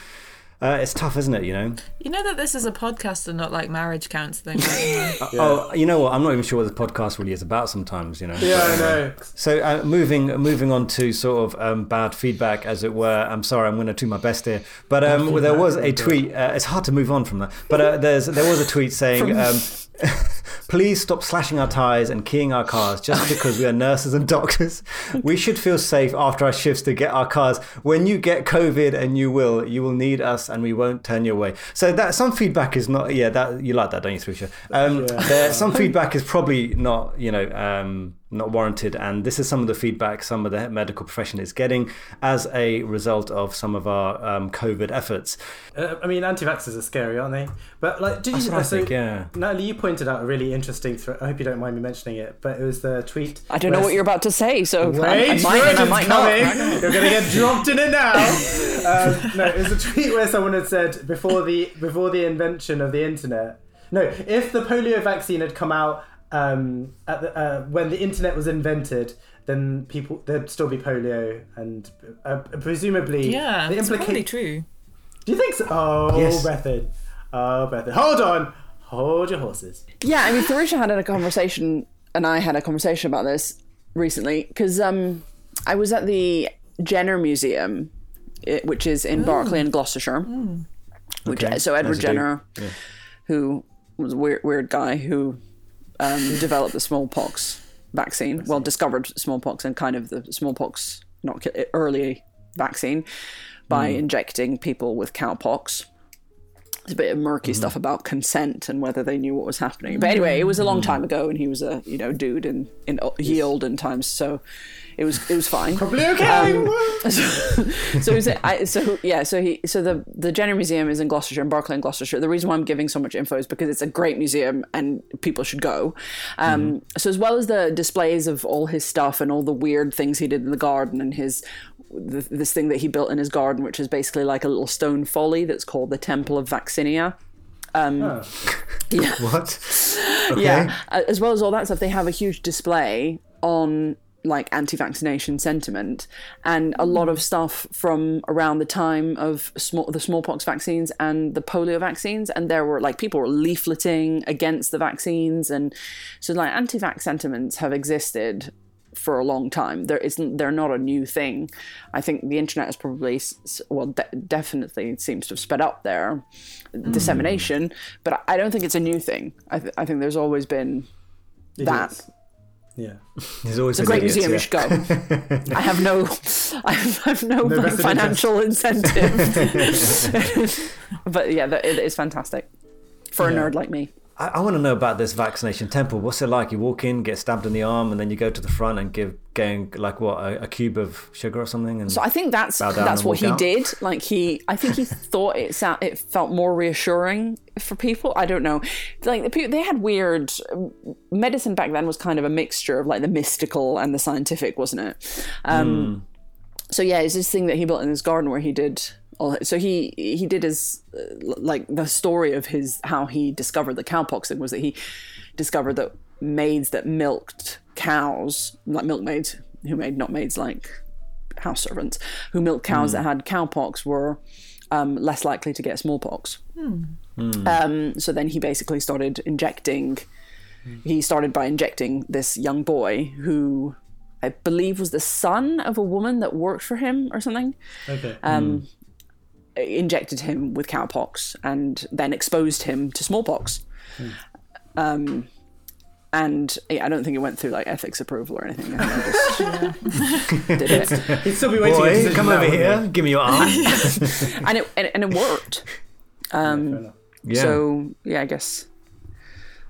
Uh, it's tough, isn't it? You know. You know that this is a podcast and not like marriage counselling. right? Oh, you know what? I'm not even sure what the podcast really is about. Sometimes, you know. Yeah, I know. So uh, moving moving on to sort of um, bad feedback, as it were. I'm sorry, I'm going to do my best here, but um, there was a tweet. Uh, it's hard to move on from that, but uh, there's there was a tweet saying. Um, Please stop slashing our tires and keying our cars just because we are nurses and doctors. We should feel safe after our shifts to get our cars. When you get COVID, and you will, you will need us, and we won't turn you away. So that some feedback is not. Yeah, that you like that, don't you, Thrusha? Um, Yeah. there, some feedback is probably not. You know. Um, not warranted, and this is some of the feedback some of the medical profession is getting as a result of some of our um, COVID efforts. Uh, I mean, anti-vaxxers are scary, aren't they? But like, did That's you? what I so, think, yeah. Natalie, you pointed out a really interesting. Thre- I hope you don't mind me mentioning it, but it was the tweet. I don't know what you're about to say, so I- Wait, I, might I might coming. not. You're gonna get dropped in it now. um, no, it was a tweet where someone had said before the before the invention of the internet. No, if the polio vaccine had come out um, at the, uh, when the internet was invented, then people there'd still be polio, and uh, presumably yeah, the it's implica- probably true. Do you think so? Oh, Yes. Bethan. Oh, Bethan. Hold on. Hold your horses. Yeah, I mean, Theresa had a conversation, and I had a conversation about this recently because um, I was at the Jenner Museum, which is in Berkeley in Gloucestershire. Which Okay, so Edward as you do. Jenner, who was a weird, weird guy who um, developed the smallpox vaccine. Well, discovered smallpox and kind of the smallpox not early vaccine by mm. injecting people with cowpox. There's a bit of murky mm-hmm. stuff about consent and whether they knew what was happening. But anyway, it was a long mm-hmm. time ago, and he was a you know dude in in ye olden times, so it was it was fine. Probably okay. so, so, is it, I, so yeah, so he, so the the Jenner Museum is in Gloucestershire, in Berkeley, in Gloucestershire. The reason why I'm giving so much info is because it's a great museum and people should go. Um, So as well as the displays of all his stuff and all the weird things he did in the garden and his th this thing that he built in his garden, which is basically like a little stone folly that's called the Temple of Vaccinia. Oh. Yeah. What? Okay. Yeah, uh, as well as all that stuff, they have a huge display on like anti-vaccination sentiment and a lot of mm. stuff from around the time of small, the smallpox vaccines and the polio vaccines and there were like people were leafleting against the vaccines and so like anti-vax sentiments have existed for a long time. There isn't they're not a new thing. I think the internet has probably well de- definitely seems to have sped up their mm. dissemination but I- don't think it's a new thing. I, th- I think there's always been that Idiots. Yeah. There's always it's a great museum. yeah. You should go. I have no, I have, I have no, financial incentive. but yeah, it is fantastic for a Yeah. nerd like me. I, I want to know about this vaccination temple. What's it like? You walk in, get stabbed in the arm, and then you go to the front and give going like what a, a cube of sugar or something. And So I think that's that's what he out? did. Like he, I think he thought it sound, it felt more reassuring for people. I don't know. Like the people, they had weird medicine back then was kind of a mixture of like the mystical and the scientific, wasn't it? Um, So yeah, it's this thing that he built in his garden where he did. All, so he he did his uh, like the story of his how he discovered the cowpox thing was that he discovered that maids that milked cows, like milkmaids who made not maids like house servants who milked cows that had cowpox were um, less likely to get smallpox. Um, so then he basically started injecting. He started by injecting this young boy who I believe was the son of a woman that worked for him or something. Okay. Um, Injected him with cowpox and then exposed him to smallpox. Um, and yeah, I don't think it went through like ethics approval or anything. I think they did it. He'd still be waiting. a boy, decision come over wouldn't here, give me your arm. and it and, and it worked. Um, Fair yeah. So yeah, I guess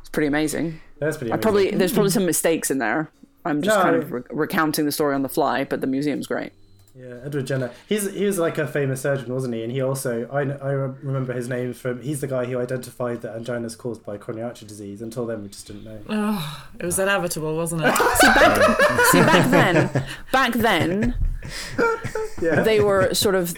it's pretty amazing. That's pretty. I probably there's probably some mistakes in there. I'm just No. kind of re- recounting the story on the fly, but the museum's great. Yeah, Edward Jenner. He's he was like a famous surgeon, wasn't he? And he also I, I remember his name from. He's the guy who identified that angina is caused by coronary artery disease. Until then, we just didn't know. Oh, it was inevitable, wasn't it? See back, see back then, back then Yeah. they were sort of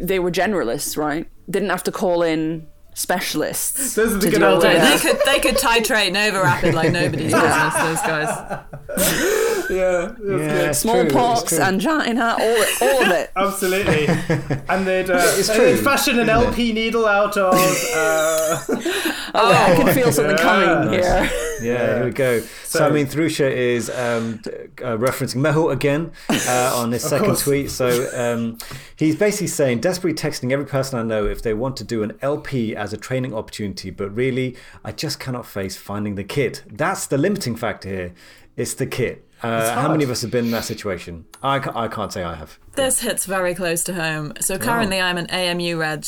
they were generalists, right? Didn't have to call in specialists. Those are the good old days. they could they could titrate NovoRapid like nobody's business. Those guys. Yeah, it was Yeah, good. it's true, it's Smallpox, true. angina, all all of it. Absolutely. And they'd, uh, It's they'd fashion an isn't it? LP needle out of. Uh, Oh, I can feel something coming Yeah. here. Yeah, here we go. So, So- I mean, Thrusha is um, uh, referencing Mehul again uh, on his second course. tweet. So um, he's basically saying, desperately texting every person I know if they want to do an LP as a training opportunity, but really, I just cannot face finding the kit. That's the limiting factor here. It's the kit. Uh, how many of us have been in that situation? I, ca- I can't say I have. This hits very close to home. So currently I'm an AMU reg.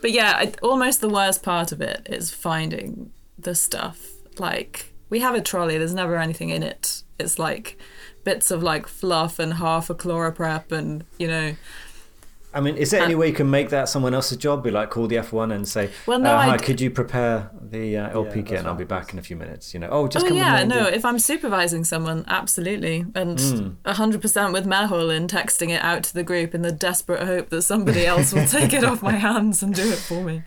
But yeah, I, almost the worst part of it is finding the stuff. Like, we have a trolley, there's never anything in it. It's like bits of like fluff and half a ChloraPrep and, you know. I mean, is there any way you can make that someone else's job? Be like, call the F1 and say, Well, no, uh, hi, d- could you prepare the uh, LP Yeah, kit and I'll be back in a few minutes? You know, oh, just Oh come with yeah, no. If I'm supervising someone, absolutely, and Hmm. a hundred percent with Mehul in texting it out to the group in the desperate hope that somebody else will take it off my hands and do it for me.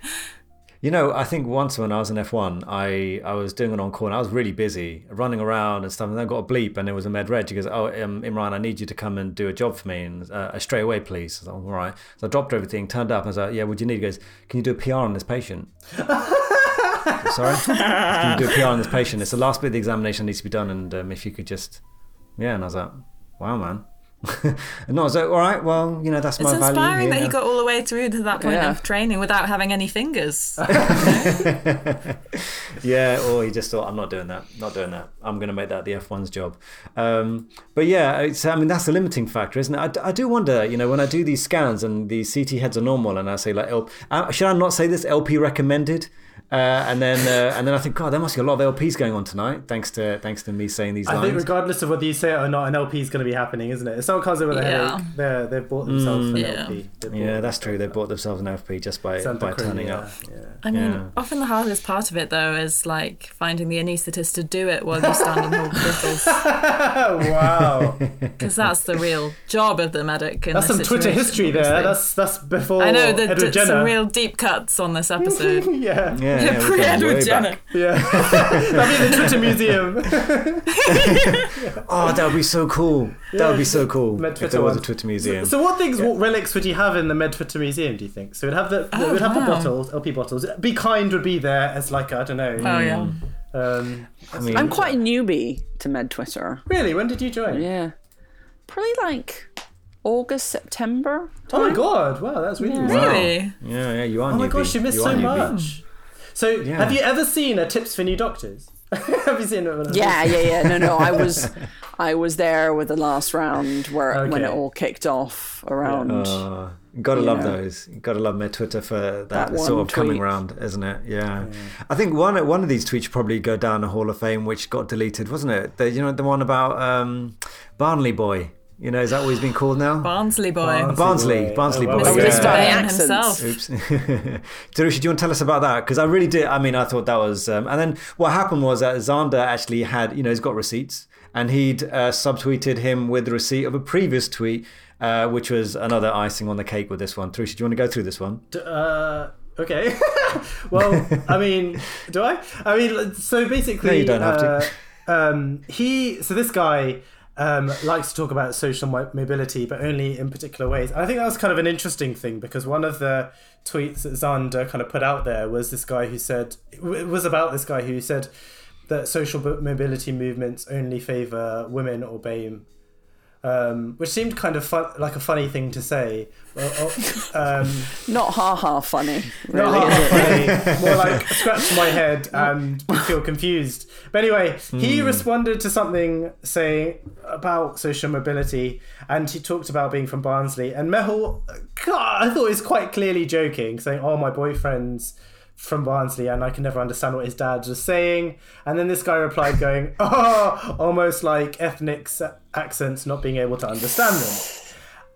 You know, I think once when I was in F1, I, I was doing an on call and I was really busy running around and stuff. And then I got a bleep and it was a med reg. He goes, Oh, um, Imran, I need you to come and do a job for me and uh, straight away, please. I was like, All right. So I dropped everything, turned up. and I was like, Yeah, what do you need? He goes, Can you do a PR on this patient? Sorry? Can you do a PR on this patient? It's the last bit of the examination that needs to be done. And um, if you could just, yeah. And I was like, Wow, man. And I was like, All right, well, you know, that's It's my value. inspiring that here." he got all the way through to that point Yeah. of training without having any fingers. Yeah, or he just thought, I'm not doing that. Not doing that. I'm going to make that the F1's job. Um, but yeah, it's, I mean, that's the limiting factor, isn't it? I do wonder, you know, when I do these scans and the CT heads are normal and I say, like, L- uh, should I not say this LP recommended? Uh, and then uh, and then I think, God, there must be a lot of LPs going on tonight, thanks to thanks to me saying these I think regardless of whether you say it or not, an LP is going to be happening, isn't it? If someone comes in with Yeah. headache, they're, they've bought themselves an Yeah. LP. Yeah, that's true. They themselves bought themselves an FP just by Santa by turning Cruz, up. yeah, yeah. I mean, Yeah. often the hardest part of it though is like finding the anaesthetist to do it while you stand and hold brittles, Oh, wow. because that's the real job of the medic. In That's some this Twitter history there. That's that's before I know that Edward did Jenner. some real deep cuts on this episode. yeah. Yeah, yeah, we're Pre going Edward way Jenner. back. Yeah. That'd be the Twitter museum. Oh, that would be so cool. that would be so cool Med if Twitter there was a. Twitter museum. So what things, what relics would you have in the Med Twitter Museum, do you think? So we'd have the, Oh, we'd have the bottles, LP bottles. Be Kind would be there as like, I don't know. Oh yeah. Um, I mean, I'm quite a newbie to Med Twitter. really? When did you join? Yeah. Probably like August, September. Oh my god! Wow, that's really. Yeah. recent. Really? Yeah, yeah, you are. Oh my newbie. gosh, you missed are so much. So, Yeah. have you ever seen a Tips for New Doctors? have you seen it? Yeah, yeah, yeah. No, no. I was, I was there with the last round where when it all kicked off around. Uh, gotta You love know. those. Gotta love my Twitter for that, That sort of coming tweet. round, isn't it? Yeah. I think one one of these tweets should probably go down the Hall of Fame, which got deleted, wasn't it? The, you know the one about um, Barnley Boy. You know, is that what he's been called now? Barnsley boy. Barnes- Barnsley, Barnsley Oh, Boy. well, Mr. Mr. yeah. Bayern accents. himself. Oops. Thrusha, do you want to tell us about that? Because I really did. I mean, I thought that was. Um, and then what happened was that Zander actually had, you know, he's got receipts, and he'd uh, subtweeted him with the receipt of a previous tweet, uh, which was another icing on the cake with this one. Thrusha, do you want to go through this one? D- Uh, okay. well, I mean, do I? I mean, so basically, No, you don't have to. uh, um, he, so this guy. Um, likes to talk about social mobility, but only in particular ways. And I think that was kind of an interesting thing because one of the tweets that Zander kind of put out there was this guy who said it was about this guy who said that social mobility movements only favor women or BAME, um, which seemed kind of fun, like a funny thing to say. Well, oh, um, Not ha ha funny. Really. not half funny, more like scratch my head and feel confused. But anyway, he responded to something saying about social mobility, and he talked about being from Barnsley. And Mehul, God, I thought he was quite clearly joking, saying, "Oh, my boyfriend's." From Barnsley, and I can never understand what his dad was saying. And then this guy replied, going, "Oh, almost like ethnic accents, not being able to understand them."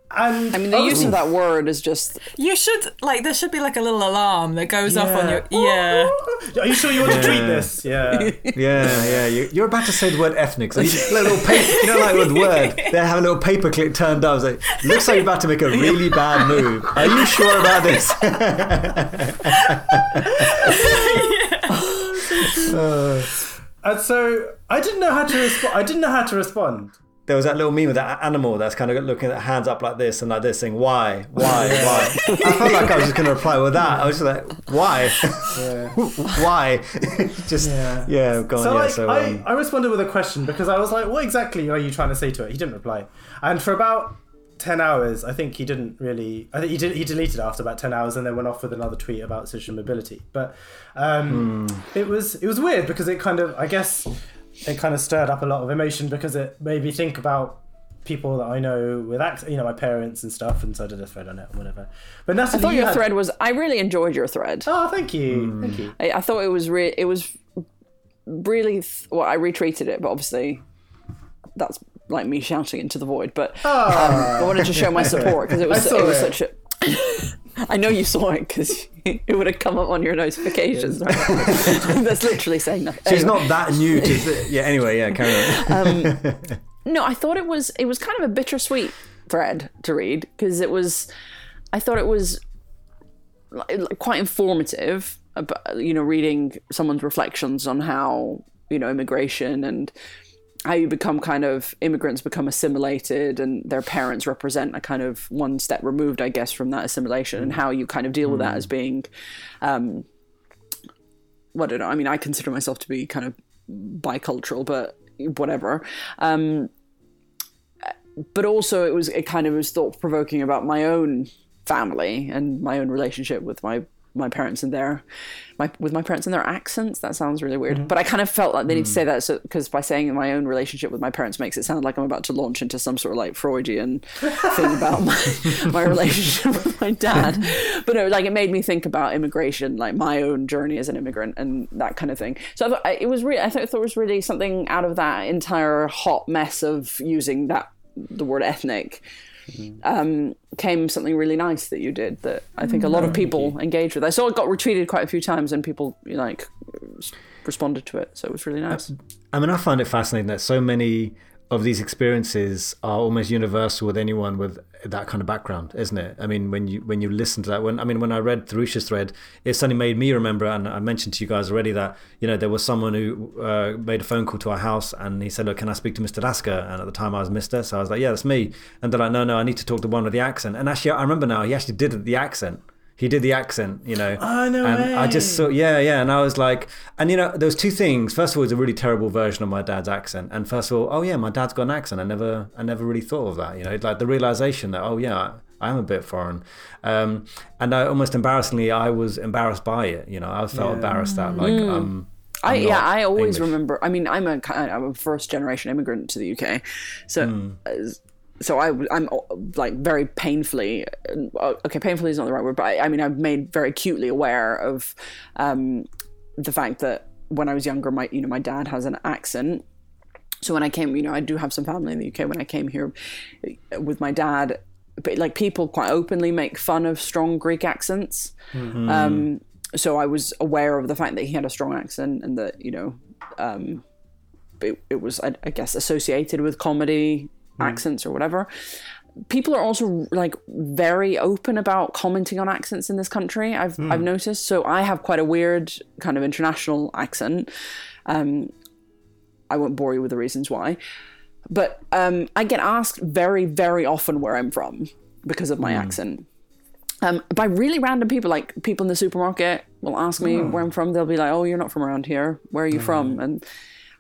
And I mean, the use of that oh. word is just You should like there should be like a little alarm that goes off on your Yeah. yeah. Are you sure you want to tweet this? Yeah. Yeah, yeah. You, you're about to say the word ethnic. So you, little paper, you know, like with word, they have a little paperclip turned up. It's like, looks like you're about to make a really bad move. Are you sure about this? And so I didn't know how to respond. I didn't know how to respond there was that little meme of that animal that's kind of looking at hands up like this and like this, saying why, why, why. I felt like I was just going to reply with that. I was just like, why, why, just yeah, yeah go on. So yeah, like, so I, um, I responded with a question because I was like, what exactly are you trying to say to it? He didn't reply, and for about. 10 hours i think he didn't really i think he did he deleted after about 10 hours and then went off with another tweet about social mobility but um it was it was weird because it kind of i guess it kind of stirred up a lot of emotion because it made me think about people that I know with act, you know, my parents and stuff, and so I did a thread on it or whatever. But Natalie, I thought you your had- thread was. I really enjoyed your thread. Oh, thank you, thank you. I, I thought it was re- it was really th- well. I retweeted it, but obviously that's like me shouting into the void. But um, I wanted to show my support because it was it was it. such a. I know you saw it because it would have come up on your notifications. Right? That's literally saying that. she's Anyway. not that new to. Th- yeah. Anyway, yeah. Carry on. Um, no, I thought it was it was kind of a bittersweet thread to read because it was I thought it was quite informative about, you know reading someone's reflections on how you know immigration and how you become kind of immigrants become assimilated and their parents represent a kind of one step removed I guess from that assimilation and how you kind of deal with that as being um well, I don't know I mean I consider myself to be kind of bicultural but whatever. Um but also it was it kind of was thought provoking about my own family and my own relationship with my my parents and their my with my parents and their accents. That sounds really weird mm-hmm. but i kind of felt like they need to mm. say that. So because by saying my own relationship with my parents makes it sound like i'm about to launch into some sort of like freudian thing about my my relationship with my dad. But no like it made me think about immigration like my own journey as an immigrant and that kind of thing. So I thought, I- it was really i thought, I thought it was really something out of that entire hot mess of using that the word ethnic um, came something really nice that you did that I think a lot of people engaged with. I saw it got retweeted quite a few times and people like responded to it, so it was really nice. I mean, I find it fascinating that so many of these experiences are almost universal with anyone with that kind of background, isn't it? I mean, when you when you listen to that, when I mean, when I read Tharusha's thread, it suddenly made me remember, and I mentioned to you guys already that you know there was someone who uh, made a phone call to our house, and he said, "Look, can I speak to Mr. Lasker?" And at the time, I was Mister, so I was like, "Yeah, that's me." And they're like, "No, no, I need to talk to one with the accent." And actually, I remember now, he actually did the accent. He did the accent, you know. Oh, no and I just saw, yeah, yeah. And I was like, and you know, there was two things. First of all, it's a really terrible version of my dad's accent. And first of all, oh yeah, my dad's got an accent. I never, I never really thought of that. You know, like the realization that, oh yeah, I, I am a bit foreign. Um, and I almost embarrassingly, I was embarrassed by it. You know, I felt Yeah. embarrassed that like, um, I I'm yeah, I always English. remember. I mean, I'm a kind I'm a first generation immigrant to the UK, so uh, so I I'm uh, like very painfully uh, okay, painfully is not the right word, but I, I mean I'm made very acutely aware of um, the fact that when I was younger, my you know my dad has an accent. So when I came, you know, I do have some family in the UK. When I came here uh, with my dad, but like people quite openly make fun of strong Greek accents. Um, so I was aware of the fact that he had a strong accent and that you know um, it, it was I, I guess associated with comedy accents or whatever. People are also like very open about commenting on accents in this country. I've I've noticed. So I have quite a weird kind of international accent. Um, I won't bore you with the reasons why, but um, I get asked very very often where I'm from because of my accent um, by really random people, like people in the supermarket will ask me where I'm from. They'll be like, "Oh, you're not from around here. Where are you from?" And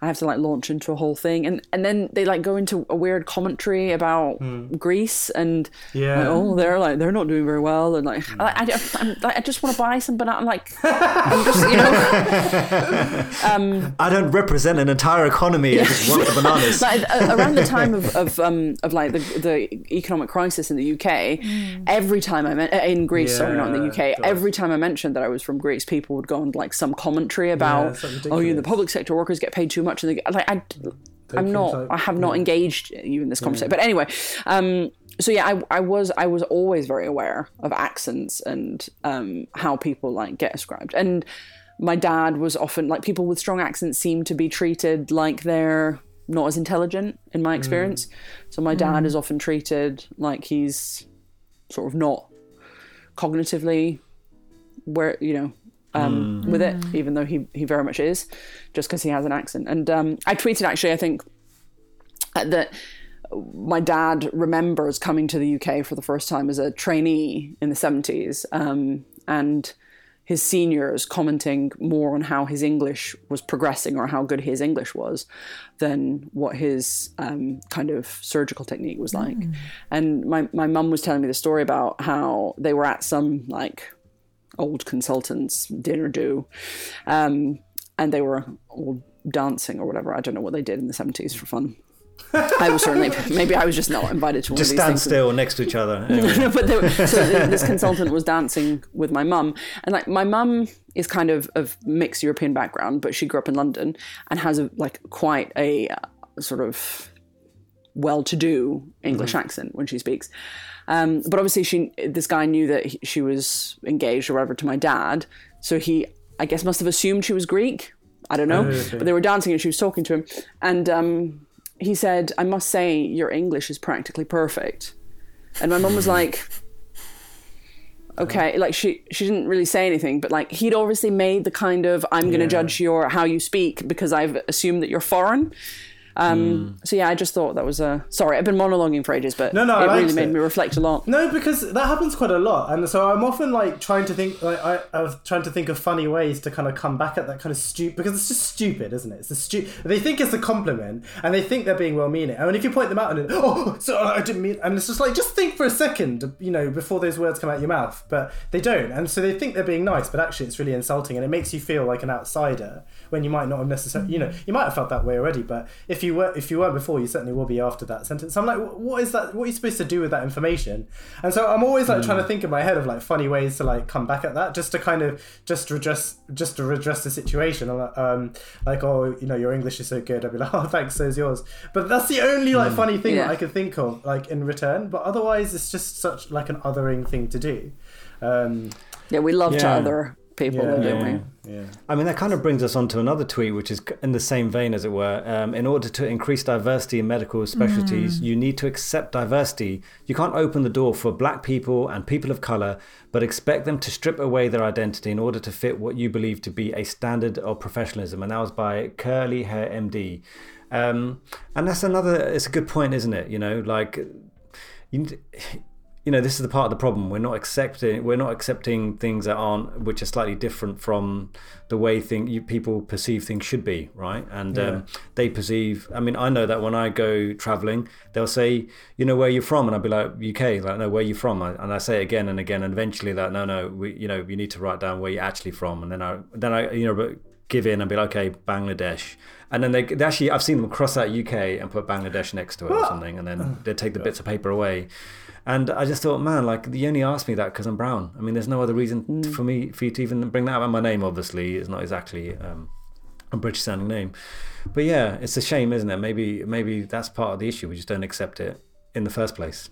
I have to like launch into a whole thing, and and then they like go into a weird commentary about Greece and Yeah. like, oh, they're like they're not doing very well, and like I, I, I'm, like, I just want to buy some banana. Like I'm just you know I don't represent an entire economy. I just want the bananas. like uh, around the time of of um of like the the economic crisis in the UK, every time I meant in Greece, sorry, not in the UK, God. every time I mentioned that I was from Greece, people would go on like some commentary about, it's, like, oh, you know, the public sector workers get paid too much, they get, like I. I'm not. I have not engaged you in this conversation. But anyway, um, so yeah, I, I was. I was always very aware of accents and um, how people like get ascribed. And my dad was often like people with strong accents seem to be treated like they're not as intelligent in my experience. So my dad is often treated like he's sort of not cognitively where you know um, with it, even though he he very much is, just because he has an accent. And um, I tweeted actually, I think uh, that my dad remembers coming to the UK for the first time as a trainee in the 70s um, and his seniors commenting more on how his English was progressing or how good his English was than what his um, kind of surgical technique was like. And my, my mum was telling me the story about how they were at some like old consultants dinner do um, and they were all dancing or whatever. I don't know what they did in the 70s for fun. I was certainly maybe I was just not invited to one Just stand things. still next to each other. Anyway. No, but there, so this consultant was dancing with my mum, and like my mum is kind of of mixed European background, but she grew up in London and has a like quite a uh, sort of well-to-do English accent when she speaks. Um, but obviously, she this guy knew that he, she was engaged or whatever to my dad, so he I guess must have assumed she was Greek. I don't know, but they were dancing and she was talking to him, and um, he said, "I must say your English is practically perfect." And my mum was like, okay, like she she didn't really say anything, but like he'd obviously made the kind of I'm going to Yeah. judge your how you speak because I've assumed that you're foreign. Um, So yeah, I just thought that was a sorry. I've been monologuing for ages, but No, no, I it really made it. me reflect a lot. No, because that happens quite a lot, and so I'm often like trying to think, like I, I was trying to think of funny ways to kind of come back at that kind of stupid because it's just stupid, isn't it? It's a stu- They think it's a compliment, and they think they're being well-meaning, and if you point them out and oh, so I didn't mean, and it's just like just think for a second, you know, before those words come out your mouth, but they don't, and so they think they're being nice, but actually it's really insulting, and it makes you feel like an outsider when you might not have necessarily, you know, you might have felt that way already, but if you were, if you weren't before, you certainly will be after that sentence. I'm like, what is that? What are you supposed to do with that information? And so I'm always like trying to think in my head of like funny ways to like come back at that, just to kind of just redress, just to redress the situation. I'm like, um, like, oh, you know, your English is so good. I'd be like, oh, thanks, so's yours. But that's the only like funny thing that I can think of, like in return. But otherwise, it's just such like an othering thing to do. Um, Yeah, we love to other people, Yeah. though, don't Yeah. we? yeah. I mean, that kind of brings us on to another tweet, which is in the same vein, as it were. Um, in order to increase diversity in medical specialties, you need to accept diversity. You can't open the door for black people and people of color, but expect them to strip away their identity in order to fit what you believe to be a standard of professionalism. And that was by Curly Hair MD. Um, and that's another, it's a good point, isn't it? You know, like, you need, you know this is the part of the problem. We're not accepting we're not accepting things that aren't which are slightly different from the way thing you, people perceive things should be right? And um, they perceive i mean i know that when i go traveling they'll say you know where you're from and i'll be like uk like no where you from? And i say it again and again and eventually that no no we you know you need to write down where you're actually from and then i then i you know but give in and be like okay bangladesh. And then they, they actually i've seen them cross out uk and put bangladesh next to it or something and then they take the bits of paper away and I just thought, man, like you only asked me that because I'm brown. I mean, there's no other reason mm. for me for you to even bring that up. And my name, obviously, is not exactly um, a British sounding name. But yeah, it's a shame, isn't it? Maybe maybe that's part of the issue. We just don't accept it in the first place.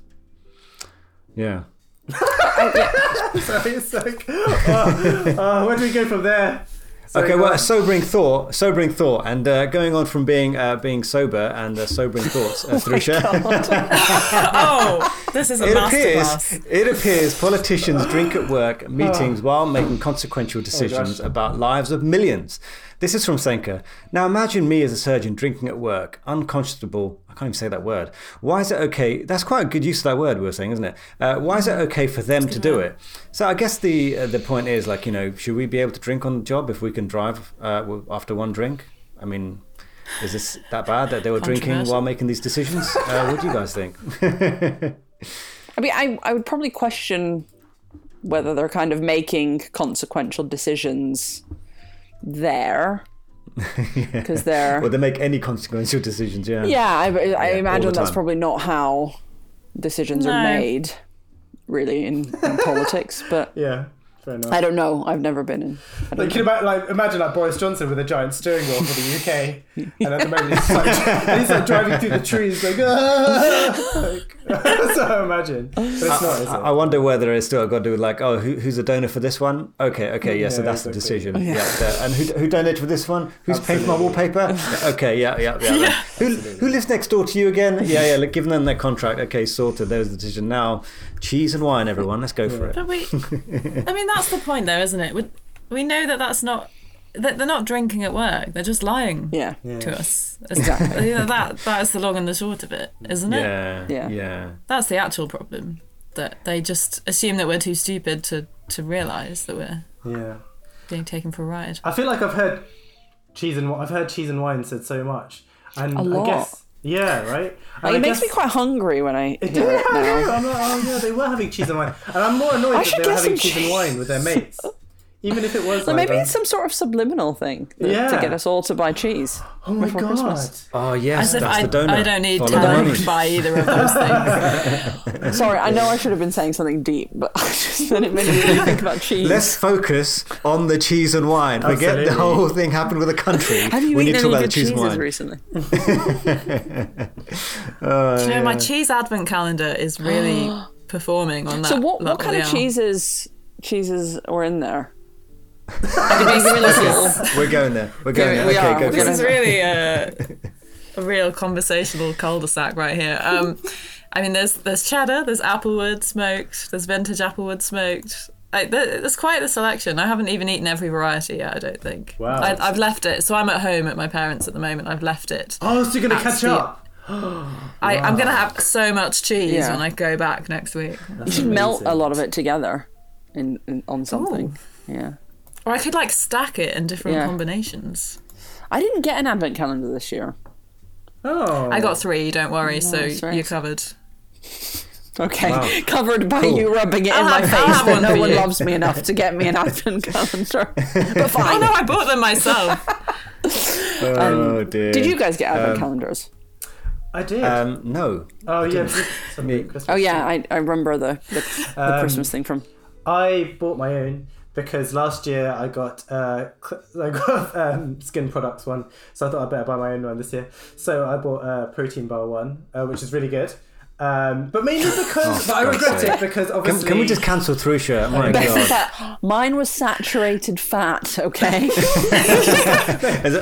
Yeah. Oh, so it's like, oh, oh, where do we go from there? So, Okay, well, a sobering thought, sobering thought, and uh, going on from being uh, being sober and uh, sobering thoughts, uh, Thrusha. Oh, this is a It appears, it appears politicians drink at work meetings while making consequential decisions about lives of millions. This is from Senka. Now imagine me as a surgeon drinking at work, unconscionable. I can't even say that word. Why is it okay? That's quite a good use of that word we were saying, isn't it? Uh, why is it okay for them to do it? So I guess the uh, the point is like you know, should we be able to drink on the job if we can drive uh, after one drink? I mean. Is this that bad that they were drinking while making these decisions? Uh, what do you guys think? I mean, I, I would probably question whether they're kind of making consequential decisions there. Because they're. Or they make any consequential decisions, yeah. yeah, I, I all imagine that's probably not how decisions are made, really, in, in politics. But yeah, fair enough. I don't know. I've never been in. Like, can ima- like, imagine like Boris Johnson with a giant steering wheel for the UK, and at the moment he's like, he's like driving through the trees, like, "Ah!" like that's what I imagine. But it's not, is it? I I wonder whether it's still got to do with like, oh, who, who's the donor for this one? Okay, okay, yeah, so Yeah, that's the exactly. decision. Yeah. the- and who, who donated for this one? Who's paying for my wallpaper? Okay, yeah, yeah, yeah. Who, who lives next door to you again? Yeah, yeah, like, giving them their contract. Okay, sorted. There's the decision. Now, cheese and wine, everyone. Let's go for it. But we, I mean, that's the point, though, isn't it? We, we know that that's not they- they're not drinking at work. They're just lying Yeah. to us. Exactly. You know, that that's the long and the short of it, isn't it? Yeah, Yeah. yeah. That's the actual problem. That they just assume that we're too stupid to to realise that we're Yeah. being taken for a ride. I feel like I've heard cheese and wi- I've heard cheese and wine said so much, and A lot. I guess yeah, right. Like, I it makes guess- me quite hungry when I It hear did. it now. I'm like, oh yeah, they were having cheese and wine, and I'm more annoyed I that they were having cheese and wine with their mates, even if it was. So like, maybe it's some sort of subliminal thing that- Yeah. to get us all to buy cheese. Oh my before god! Christmas. Oh yes, that's I, the donut. I don't need Follow the talent money. to buy either of those things. Sorry, I know I should have been saying something deep, but I just then it made me really think about cheese. Let's focus on the cheese and wine. Forget the whole thing happened with the country. have you we need eaten to talk any good cheese and cheeses wine. recently? Oh, you know, oh, yeah. my cheese advent calendar is really performing on that. So what, what kind of yeah. cheeses cheeses were in there? We're going there. We're going Yeah, there. we Okay, are. go We're for This it. is really a, a real conversational cul-de-sac right here. Um, I mean, there's there's cheddar, there's applewood smoked, there's vintage applewood smoked. Like, there's quite a selection. I haven't even eaten every variety yet. I don't think. Wow. I, I've left it. So I'm at home at my parents' at the moment. I've left it. Oh, so you're gonna catch Absolute- up? I, I'm gonna have so much cheese Yeah. when I go back next week. You should melt a lot of it together in, in on something. Yeah. Or I could like stack it in different Yeah. combinations. I didn't get an advent calendar this year. Oh, I got three. Don't worry. so Nice, right. you're covered. Okay, covered by Cool. you rubbing it I'll in my have- I'll face have that one no for one you. loves me enough to get me an advent calendar. But Oh fine. no, I bought them myself. Oh dear. Did you guys get advent Um, calendars? I did. Um, no. oh yeah. something Christmas Oh yeah, I, I remember the the, the Um, Christmas thing from. I bought my own because last year I got uh I got um, skin products one, so I thought I'd better buy my own one this year. So I bought a protein bar one, uh, which is really good. Um, but mainly because but I regret sake. it because Can, obviously can we just cancel through shirt? My God. Mine was saturated fat. Okay.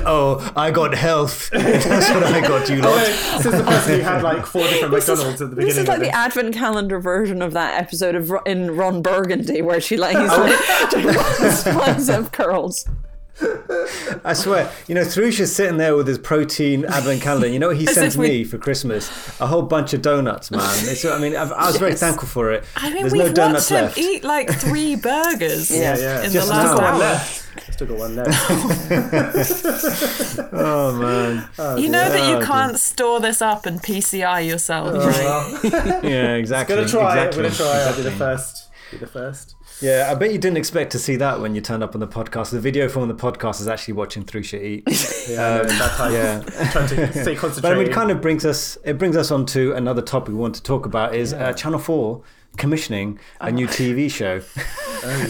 Oh, I got health. That's what I got, you Oh, lot. wait, this is the person who had like four different McDonald's at the beginning This is like of the this. advent calendar version of that episode of in Ron Burgundy where she like he's Oh. like spies of curls. I swear, you know, Thrusha's sitting there with his protein advent calendar. You know what he As sends we- me for Christmas? A whole bunch of donuts, man. It's, I mean, I've, I was very thankful for it. I mean, There's we've no watched donuts him left. eat like three burgers Yeah, yeah. in Just the last now. One hour. left. Still got one left. Oh man, oh, You know that Oh, you can't store this up and PCI yourself, Oh, right? well. yeah, exactly. Gonna try. exactly. I'm gonna try. I'll be the exactly. first. Be the first. Yeah, I bet you didn't expect to see that when you turned up on the podcast. The video from the podcast is actually watching Thrusha eat. Yeah, it's that time. yeah. Trying to stay concentrated. But I mean, it kind of brings us it brings us on to another topic we want to talk about is uh, Channel Four commissioning a new TV show.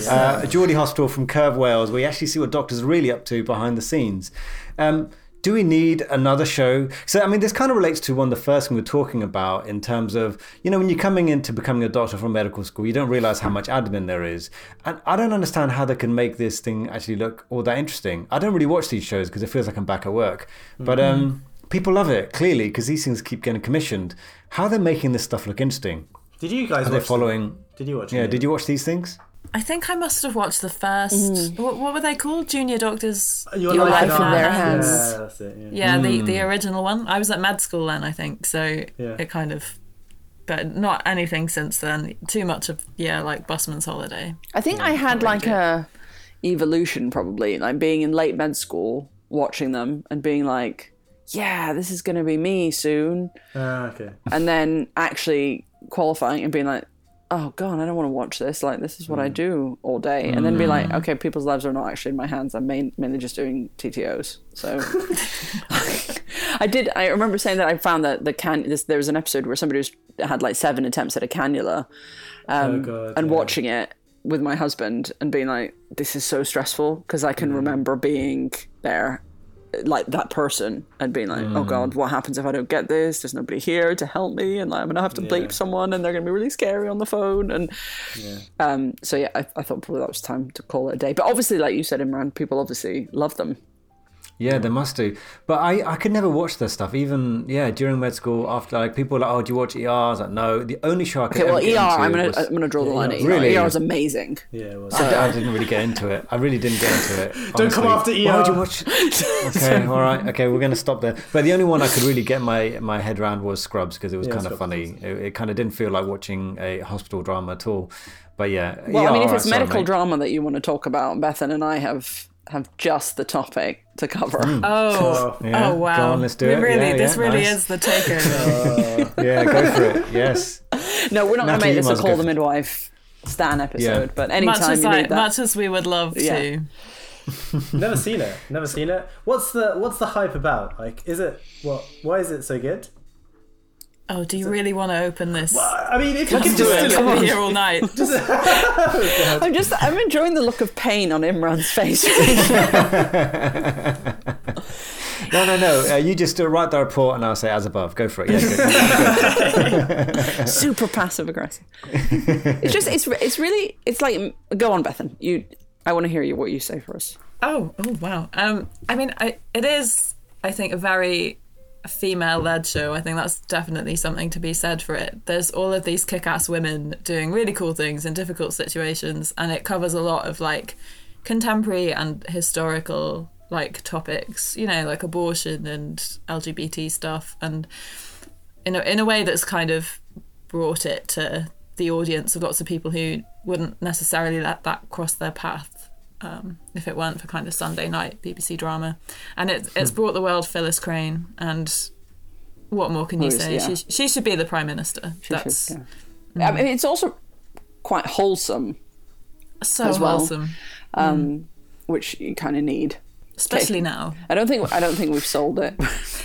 uh, Geordie Hospital from Curve Wales, where you actually see what doctors are really up to behind the scenes. Um, do we need another show? So, I mean, this kind of relates to one of the first thing we're talking about in terms of, you know, when you're coming into becoming a doctor from medical school, you don't realize how much admin there is. And I don't understand how they can make this thing actually look all that interesting. I don't really watch these shows because it feels like I'm back at work. But um, people love it, clearly, because these things keep getting commissioned. How they're they making this stuff look interesting? Did you guys Are they watch? following? Did you watch? Yeah, it? did you watch these things? I think I must have watched the first. Mm. What, what were they called? Junior Doctors. Your, Your life, life in their hands. Yeah, that's it. Yeah. Yeah, the Hmm. the original one. I was at med school then, I think. So Yeah. it kind of, but not anything since then. Too much of yeah, like Busman's Holiday. I think I had like a evolution probably, like being in late med school, watching them and being like, yeah, this is going to be me soon. Ah, okay. And then actually qualifying and being like, oh God, I don't want to watch this. Like, this is what I hmm. do all day. And then be like, hmm. okay, people's lives are not actually in my hands. I'm main, mainly just doing TTOs. So I did, I remember saying that I found that the can, this, there was an episode where somebody was, had like seven attempts at a cannula oh, um, Oh, God, and yeah. watching it with my husband and being like, this is so stressful because I can hmm. remember being there like that person and being like, oh god, what happens if I don't get this? There's nobody here to help me, and like, I'm gonna have to bleep someone, and they're gonna be really scary on the phone. And um, so yeah, I, I thought probably that was time to call it a day. But obviously, like you said, Imran, people obviously love them. Yeah, they must do. But I, I could never watch their stuff. Even yeah, during med school, after like people were like, oh, do you watch ER? I was like, no. The only show I could Okay, well, ever get ER, into I'm gonna was- I'm gonna draw the line. at ER. Really? ER is amazing. Yeah, it was. I, I didn't really get into it. I really didn't get into it. Don't come honestly. after Why would ER. you watch? Okay, all right. Okay, we're going to stop there. But the only one I could really get my, my head around was Scrubs because it was Yeah, kind of funny. It, it kind of didn't feel like watching a hospital drama at all. But yeah. Well, ER, I mean, if it's right, medical mate. drama that you want to talk about, Bethan and I have have just the topic to cover. Mm. Oh. oh, Yeah, oh wow! go on, let's do We it. Really, Yeah, this yeah, really nice. is the takeover. Yeah, go for it. Yes. No, we're not going to make this a call the midwife Stan episode, Yeah. but much anytime as you I, need that, much as we would love Yeah. to. Never seen it. Never seen it. What's the What's the hype about? Like, is it what? Why is it so good? Oh, do you really want to open this? I mean, if you can do just it. do We'll it. be here all night. I'm just I'm enjoying the look of pain on Imran's face. No, no, no. Uh, you just uh, write the report and I'll say as above. Go for it. Yeah, good. Super passive aggressive. It's just it's it's really it's like go on, Bethan. You I want to hear you what you say for us. Oh, oh wow. Um, I mean, I, it is, I think, a very female-led show. I think that's definitely something to be said for it. There's all of these kick-ass women doing really cool things in difficult situations, and it covers a lot of like contemporary and historical like topics. You know, like abortion and LGBT stuff, and in a, in a way that's kind of brought it to the audience of lots of people who wouldn't necessarily let that cross their path um, if it weren't for kind of Sunday night BBC drama. And it, it's Hmm. brought the world Phyllis Crane, and what more can you Who is- say? yeah. She, she should be the Prime Minister. That's Yeah. I mean, it's also quite wholesome, so as well. wholesome, um, which you kind of need. especially now. I don't think I don't think we've sold it.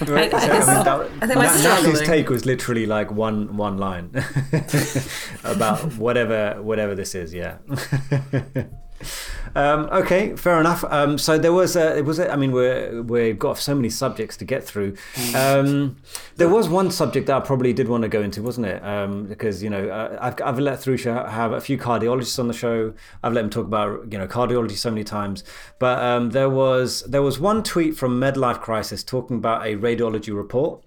Right, I- I- mean, that- I think we're Natalie's take was literally like one one line about whatever whatever this is. Yeah. Um, okay, fair enough. Um, so there was a, it was a, I mean we're we've got so many subjects to get through. Um, there was one subject that I probably did want to go into, wasn't it? Um, because you know uh, I've I've let through have a few cardiologists on the show. I've let them talk about you know cardiology so many times. But um, there was there was one tweet from Medlife Crisis talking about a radiology report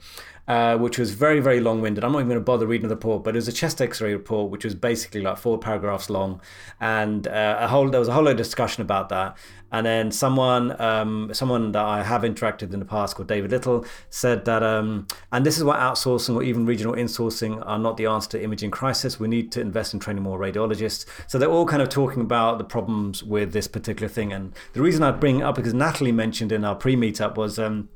uh, which was very, very long winded. I'm not even going to bother reading the report, but it was a chest x ray report, which was basically like four paragraphs long. And uh, a whole, there was a whole lot of discussion about that. And then someone, um, someone that I have interacted in the past called David Little said that, um, and this is why outsourcing or even regional insourcing are not the answer to imaging crisis. We need to invest in training more radiologists. So they're all kind of talking about the problems with this particular thing. And the reason I bring it up because Natalie mentioned in our pre-meetup was. Um,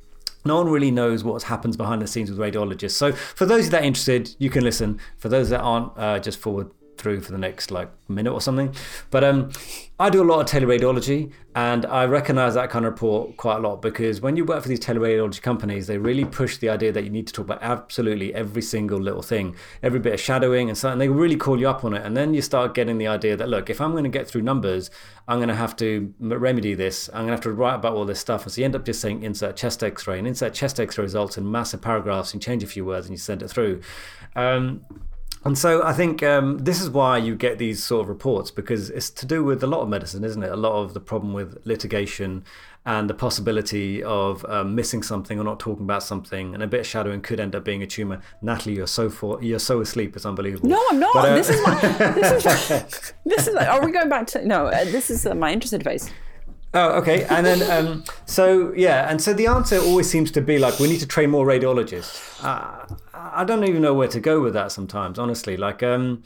no one really knows what happens behind the scenes with radiologists. So for those that are interested, you can listen. For those that aren't, uh, just forward through for the next like minute or something. But um, I do a lot of teleradiology, and I recognise that kind of report quite a lot because when you work for these teleradiology companies, they really push the idea that you need to talk about absolutely every single little thing, every bit of shadowing and so. And they really call you up on it, and then you start getting the idea that look, if I'm going to get through numbers, I'm going to have to remedy this. I'm going to have to write about all this stuff. And so you end up just saying insert chest X-ray, and insert chest X-ray results in massive paragraphs, and change a few words, and you send it through. Um, and so I think um, this is why you get these sort of reports because it's to do with a lot of medicine, isn't it? A lot of the problem with litigation and the possibility of um, missing something or not talking about something, and a bit of shadowing could end up being a tumor. Natalie, you're so for, you're so asleep, it's unbelievable. No, I'm not. But, uh, this is my. This is. this is. Are we going back to no? Uh, this is uh, my interest advice. Oh, okay. And then, um, so yeah, and so the answer always seems to be like, we need to train more radiologists. Uh, I don't even know where to go with that sometimes, honestly. Like, um,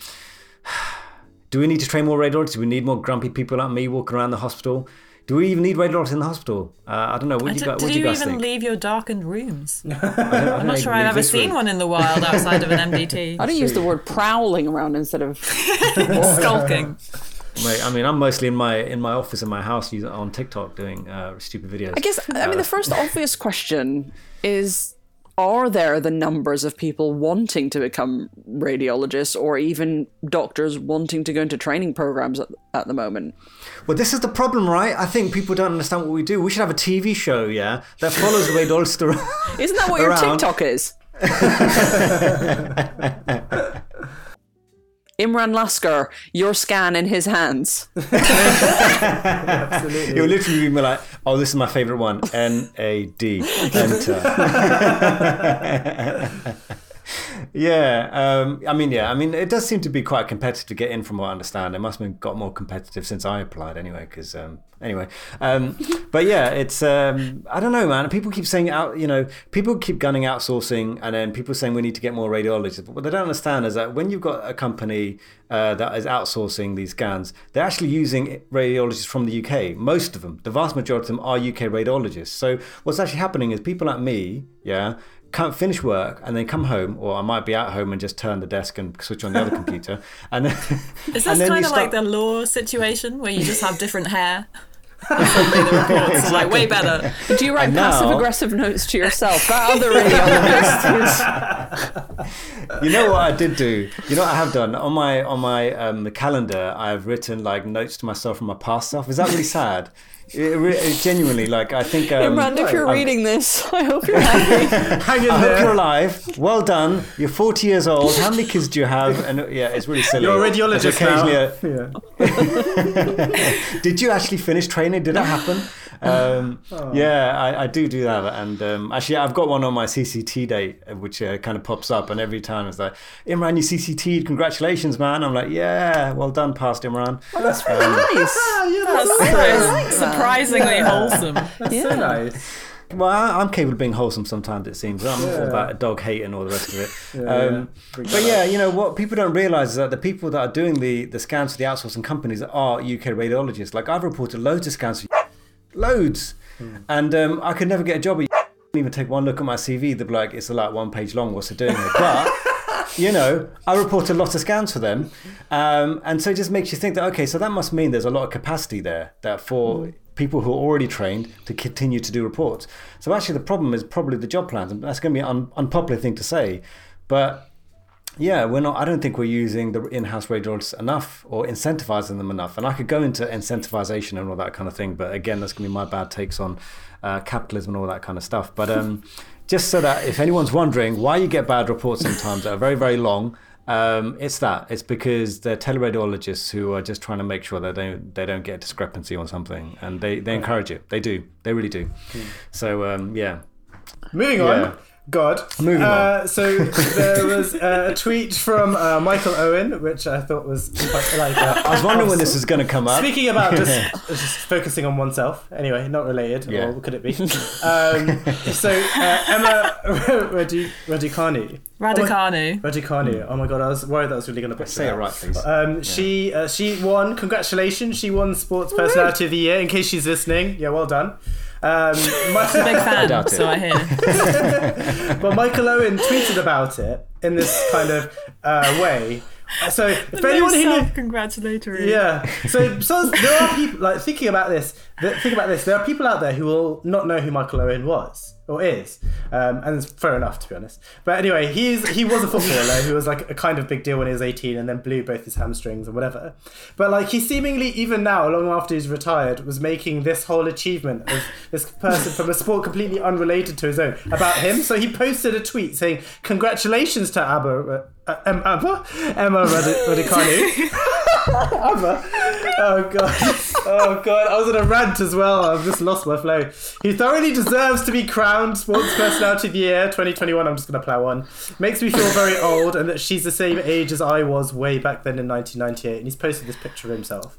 do we need to train more radiologists? Do we need more grumpy people like me walking around the hospital? Do we even need radiologists in the hospital? Uh, I don't know. What do you, Did, gu- what did do you you guys even think? leave your darkened rooms? I don't- I don't I'm not sure I've ever seen room. one in the wild outside of an MDT. I don't use the word prowling around instead of. Skulking. Mate, I mean, I'm mostly in my in my office in my house on TikTok doing uh, stupid videos. I guess. I mean, the first obvious question is: Are there the numbers of people wanting to become radiologists, or even doctors wanting to go into training programs at, at the moment? Well, this is the problem, right? I think people don't understand what we do. We should have a TV show, yeah, that follows the radiologist around. Isn't that what your TikTok is? Imran Lasker, your scan in his hands. Absolutely. It would literally be like, oh, this is my favorite one. N A D. Enter. yeah. Um, I mean, yeah. I mean, it does seem to be quite competitive to get in, from what I understand. It must have got more competitive since I applied, anyway. Because um, anyway, um, but yeah, it's um, I don't know, man. People keep saying out, you know, people keep gunning outsourcing, and then people saying we need to get more radiologists. But what they don't understand is that when you've got a company uh, that is outsourcing these scans, they're actually using radiologists from the UK. Most of them, the vast majority of them, are UK radiologists. So what's actually happening is people like me, yeah. Can't finish work and then come home, or I might be at home and just turn the desk and switch on the other computer, and then Is and this then kind you of like the law situation where you just have different hair? And the reports are like way better. Do you write And now- passive aggressive notes to yourself? That other radiologist is. you know what I did do? You know what I have done on my on my um, calendar. I've written like notes to myself from my past self. Is that really sad? It, re- it genuinely, like I think. Um, Imran, if you're I'm- reading this, I hope you're happy. Hang in I hope you're alive. Well done. You're 40 years old. How many kids do you have? And yeah, it's really silly. You're a radiologist occasionally now. a- yeah. did you actually finish training? Did that happen? Um, Yeah, I, I do do that. And um, actually, I've got one on my CCT date, uh, which uh, kind of pops up. And every time it's like, Imran, you CCT'd. Congratulations, man. I'm like, yeah, well done, past Imran. That's really nice. Ah, yeah, That's that's, so surprisingly wholesome. that's so nice. Well, I, I'm capable of being wholesome sometimes, it seems. I'm all Yeah. about dog hate and all the rest of it. Yeah, um, yeah. But yeah, you know what people don't realise is that the people that are doing the, the scans for the outsourcing companies are UK radiologists. Like I've reported loads of scans, for loads, Hmm. and um, I could never get a job. at Even take one look at my CV, they'd be like, "It's like one page long. What's it doing?" here?" But you know, I report a lot of scans for them, um, and so it just makes you think that okay, so that must mean there's a lot of capacity there that for people who are already trained to continue to do reports. So actually, the problem is probably the job plans, and that's going to be an un- unpopular thing to say, but yeah, we're not. I don't think we're using the in-house radiologists enough or incentivizing them enough. And I could go into incentivization and all that kind of thing, but again, that's going to be my bad takes on uh, capitalism and all that kind of stuff. But um, just so that if anyone's wondering why you get bad reports sometimes that are very very long, um, it's that. It's because they're teleradiologists who are just trying to make sure that they they don't get a discrepancy on something, and they they encourage it. They do. They really do. So um, yeah. Moving Yeah. on. God. Moving uh, So there was uh, a tweet from uh, Michael Owen, which I thought was quite like. Uh, I was wondering when this is going to come up. Speaking about just, just focusing on oneself, anyway, not related, Yeah. or could it be? Um, so uh, Emma Radi- Radicani. Radicanu. Radicani. Oh my god, I was worried that was really going to butcher Say it right, please. Um, She uh, she won. Congratulations! She won Sports Personality of the Year. In case she's listening, yeah, well done. Um, my- Big fan, doubt it. so I hear. but Michael Owen tweeted about it in this kind of uh, way. So if anyone who knew, congratulatory. yeah, so, so there are people like thinking about this. th- Think about this. There are people out there who will not know who Michael Owen was or is, um, and it's fair enough to be honest. But anyway, he's he was a footballer who was like a kind of big deal when he was eighteen, and then blew both his hamstrings and whatever. But like he seemingly even now, long after he's retired, was making this whole achievement of this person from a sport completely unrelated to his own about him. So he posted a tweet saying, "Congratulations to Abba." Uh, Em- Abba? Emma Radi- Abba. Oh god. Oh god. I was in a rant as well. I've just lost my flow. He thoroughly deserves to be crowned Sports Personality of the Year 2021. I'm just gonna plow on. Makes me feel very old and that she's the same age as I was way back then in 1998. And he's posted this picture of himself.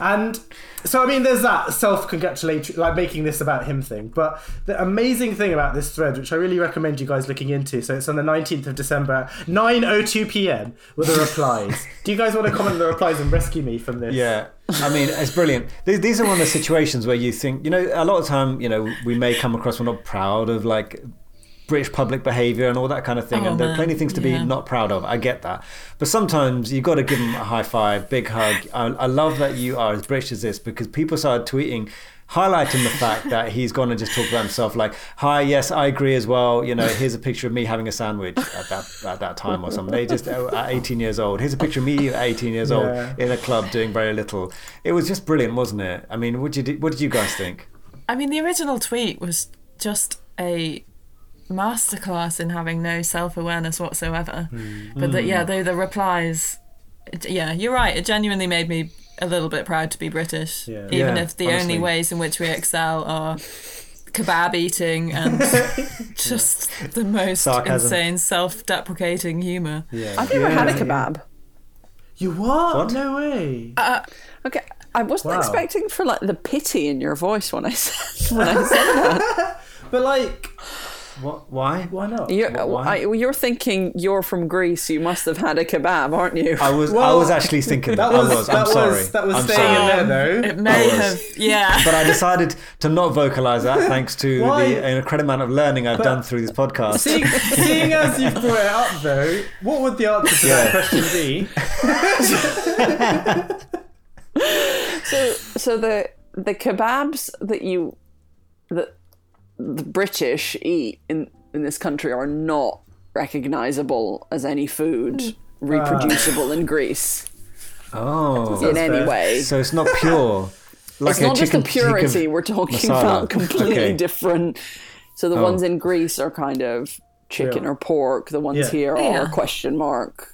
And so I mean there's that self-congratulatory like making this about him thing. But the amazing thing about this thread, which I really recommend you guys looking into, so it's on the 19th of December at 9.02 p.m. with the replies. Do you guys want to comment on the replies and rescue me from this? Yeah, I mean, it's brilliant. These, these are one of the situations where you think, you know, a lot of time, you know, we may come across we're not proud of like British public behaviour and all that kind of thing, Oh, and there are plenty of things to yeah. be not proud of. I get that, but sometimes you've got to give them a high five, big hug. I, I love that you are as British as this because people started tweeting. Highlighting the fact that he's gone and just talked about himself, like, "Hi, yes, I agree as well." You know, here's a picture of me having a sandwich at that at that time or something. They just oh, at 18 years old. Here's a picture of me at 18 years Yeah. old in a club doing very little. It was just brilliant, wasn't it? I mean, what did you what did you guys think? I mean, the original tweet was just a masterclass in having no self awareness whatsoever. Hmm. But that, yeah, hmm. though the replies, yeah, you're right. It genuinely made me a little bit proud to be British, Yeah. even Yeah, if the honestly. only ways in which we excel are kebab eating and just the most Sarcasm. insane self-deprecating humor. Yeah. I've never had a kebab. You what? What? No way. Uh, okay, I wasn't Wow. expecting for like the pity in your voice when I said when I said that. but like, What? Why? why not? You're, Wh- why? I, you're thinking you're from Greece. You must have had a kebab, aren't you? I was. I was actually thinking that. that was I was. that I'm was sorry. that was I'm staying sorry. in there though. Um, it may have, yeah. But I decided to not vocalize that thanks to the incredible amount of learning I've done through this podcast. Seeing, seeing as you've brought it up though, what would the answer to that question be? So, so the the kebabs that you that the British eat in in this country are not recognizable as any food reproducible in Greece oh, in any fair. way. so it's not pure. Like it's not just the chicken- chicken purity. We're talking masala. about completely Okay. different. So the Oh. ones in Greece are kind of chicken Yeah. or pork. The ones Yeah. here Yeah. are question mark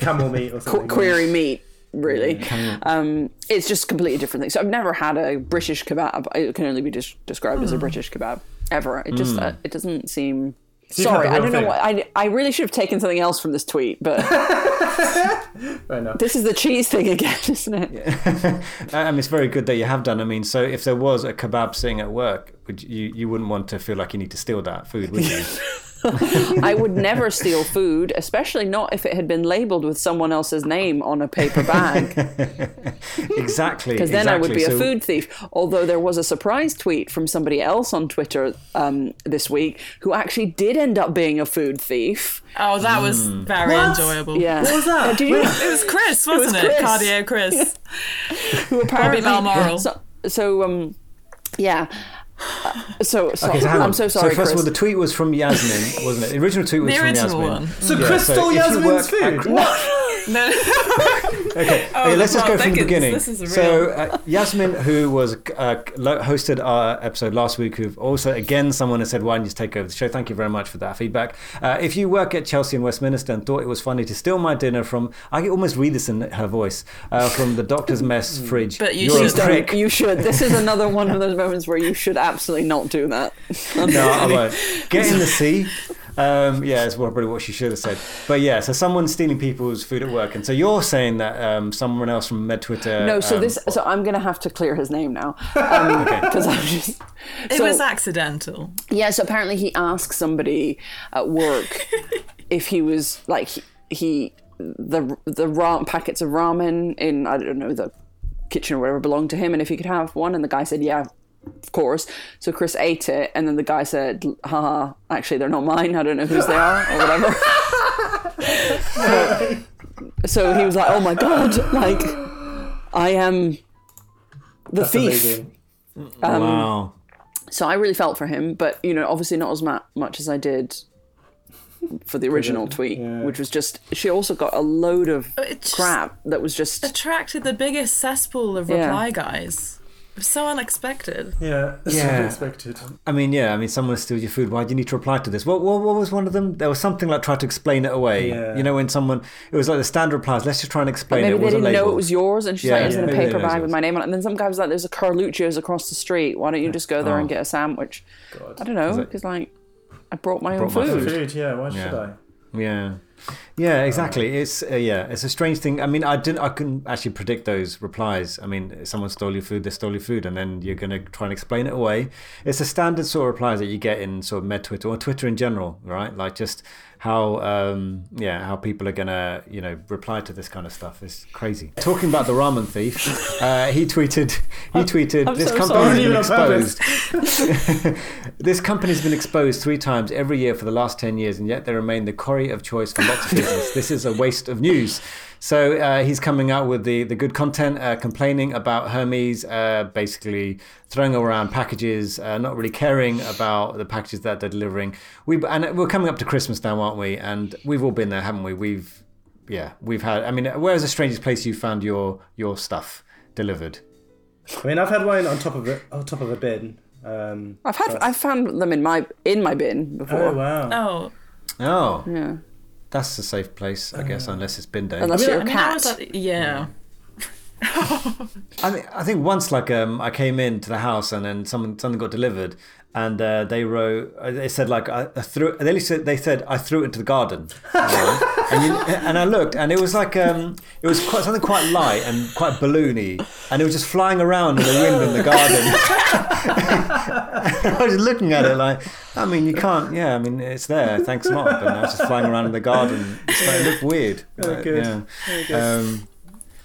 Camel meat or qu- something. query meat. Really, um, it's just completely different thing. So I've never had a British kebab. It can only be des- described Hmm. as a British kebab ever. It just uh, it doesn't seem. you've Sorry, I don't know thing. what I. I really should have taken something else from this tweet, but this is the cheese thing again, isn't it? I mean, it's very good that you have done. I mean, so if there was a kebab sitting at work, would you you wouldn't want to feel like you need to steal that food, would you? I would never steal food, especially not if it had been labeled with someone else's name on a paper bag. exactly. because then I would be exactly. a food thief. Although there was a surprise tweet from somebody else on Twitter um, this week who actually did end up being a food thief. Oh, that was Hmm. very What? enjoyable. Yeah, What was that? Uh, you, It was Chris, wasn't it? Chris. Cardio Chris. who apparently Balmoral. So, so um, yeah. Uh, so, so, Okay, so. I'm so sorry, So first Chris. of all, the tweet was from Yasmin, wasn't it? The original tweet was The from original Yasmin. one. So Yeah, Chris so stole if you Yasmin's work food. at- What? No, Okay, Oh, okay, let's just well, go from the beginning. this is a so, uh, Yasmin, who was uh, hosted our episode last week, who also again someone has said, "Why don't you just take over the show?" Thank you very much for that feedback. Uh, if you work at Chelsea and Westminster and thought it was funny to steal my dinner from, I can almost read this in her voice uh, from the doctor's mess fridge. But you You're should a prick. you should. This is another one of those moments where you should absolutely not do that. No, I won't. Get in the sea. Um, yeah, it's probably what she should have said. But yeah, so someone's stealing people's food at work, and so you're saying that um, someone else from Med Twitter. No, so um, this. So I'm going to have to clear his name now because I'm just. it so- was accidental. Yeah, so apparently he asked somebody at work if he was like he, he the the ra- packets of ramen in I don't know the kitchen or whatever belonged to him, and if he could have one, and the guy said yeah. Of course. So Chris ate it, and then the guy said, haha, actually, they're not mine. I don't know whose they are, or whatever. so, so he was like, oh my God, like, I am the That's thief. amazing. Um, wow. So I really felt for him, but you know, obviously not as ma- much as I did for the original tweet, yeah. which was just she also got a load of crap that was just attracted the biggest cesspool of Yeah. reply guys. It was so unexpected. Yeah, it's Yeah. unexpected. I mean, yeah. I mean, someone steals your food. Why do you need to reply to this? What, what, what was one of them? There was something like try to explain it away. Yeah. You know, when someone it was like the standard replies. Let's just try and explain maybe it. it they wasn't didn't know it was yours, and she's Yeah, like, "It's in a paper bag with my name on it." And then some guy was like, "There's a Carluccio's across the street. Why don't you just go there and Oh. get a sandwich?" God. I don't know, it- because like I brought my Brought own my food. food. Food, yeah. Why should I? Yeah, yeah, exactly. It's uh, yeah, it's a strange thing. I mean, I didn't, I couldn't actually predict those replies. I mean, someone stole your food, they stole your food, and then you're going to try and explain it away. It's a standard sort of replies that you get in sort of med Twitter or Twitter in general, right? Like just how um yeah how people are gonna you know reply to this kind of stuff is crazy talking about the ramen thief uh he tweeted he tweeted I'm this so company has been exposed this company's been exposed three times every year for the last 10 years, and yet they remain the quarry of choice for lots of business. this is a waste of news. So uh, he's coming out with the, the good content, uh, complaining about Hermes uh, basically throwing around packages, uh, not really caring about the packages that they're delivering. We and we're coming up to Christmas now, aren't we? And we've all been there, haven't we? We've yeah, we've had. I mean, where's the strangest place you found your your stuff delivered? I mean, I've had wine on top of it, on top of a bin. Um, I've had I've found them in my in my bin before. oh wow! Oh, Oh, Yeah. That's a safe place, I guess, unless it's bin day. Unless I you're a mean, I was cat. like- yeah. I think I think once like um I came into the house and then someone something got delivered and uh, they wrote uh, they said like I, I threw they said they said I threw it into the garden and you, and I looked and it was like um it was quite something quite light and quite balloony and it was just flying around in the wind in the garden. I was looking at it like I mean you can't yeah I mean it's there thanks not but now it's just flying around in the garden. It's like, it looked weird. Oh, Like, good. Yeah. Very good. Um,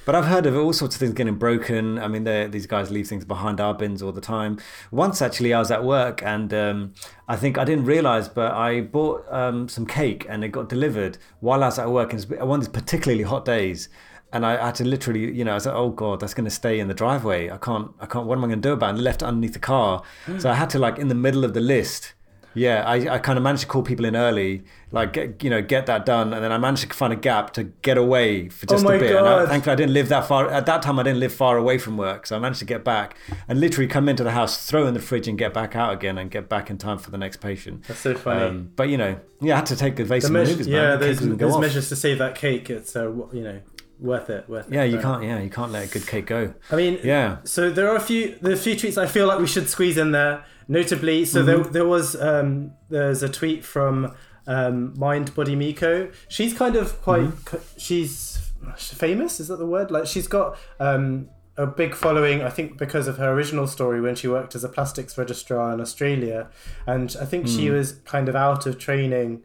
but I've heard of all sorts of things getting broken. I mean, these guys leave things behind our bins all the time. Once, actually, I was at work and um, I think I didn't realize, but I bought um, some cake and it got delivered while I was at work. And one of these particularly hot days. And I had to literally, you know, I was like, "Oh God, that's going to stay in the driveway. I can't, I can't. What am I going to do about it?" And left it underneath the car. So I had to, like, in the middle of the list, yeah, I, I kind of managed to call people in early, like get, you know get that done, and then I managed to find a gap to get away for just Oh a bit. And I, God. thankfully, I didn't live that far at that time. I didn't live far away from work, so I managed to get back and literally come into the house, throw in the fridge, and get back out again, and get back in time for the next patient. That's so funny. Um, but you know, yeah, I had to take evasive the measure, maneuvers, man. yeah, The cake those, doesn't go those off. measures to save that cake. It's uh, you know worth it. Worth it. Yeah, you can't. Yeah, you can't let a good cake go. I mean, Yeah. So there are a few, a few treats I feel like we should squeeze in there. Notably, so there, there was um, there's a tweet from um, Mind Body Miko. She's kind of quite, she's famous. Is that the word? Like she's got um, a big following. I think because of her original story when she worked as a plastics registrar in Australia, and I think she was kind of out of training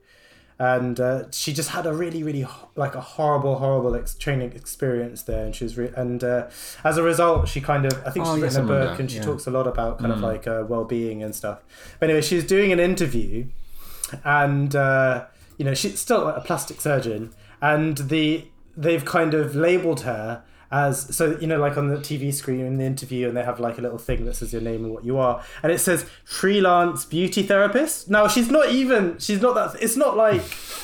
and uh, she just had a really really like a horrible horrible ex- training experience there and she was re- and uh, as a result she kind of i think Oh, she's yes, written a book that, and she yeah. talks a lot about kind of like uh, well-being and stuff but anyway she was doing an interview and uh, you know she's still a plastic surgeon and the they've kind of labeled her as so you know like on the tv screen in the interview and they have like a little thing that says your name and what you are and it says freelance beauty therapist now she's not even she's not that it's not like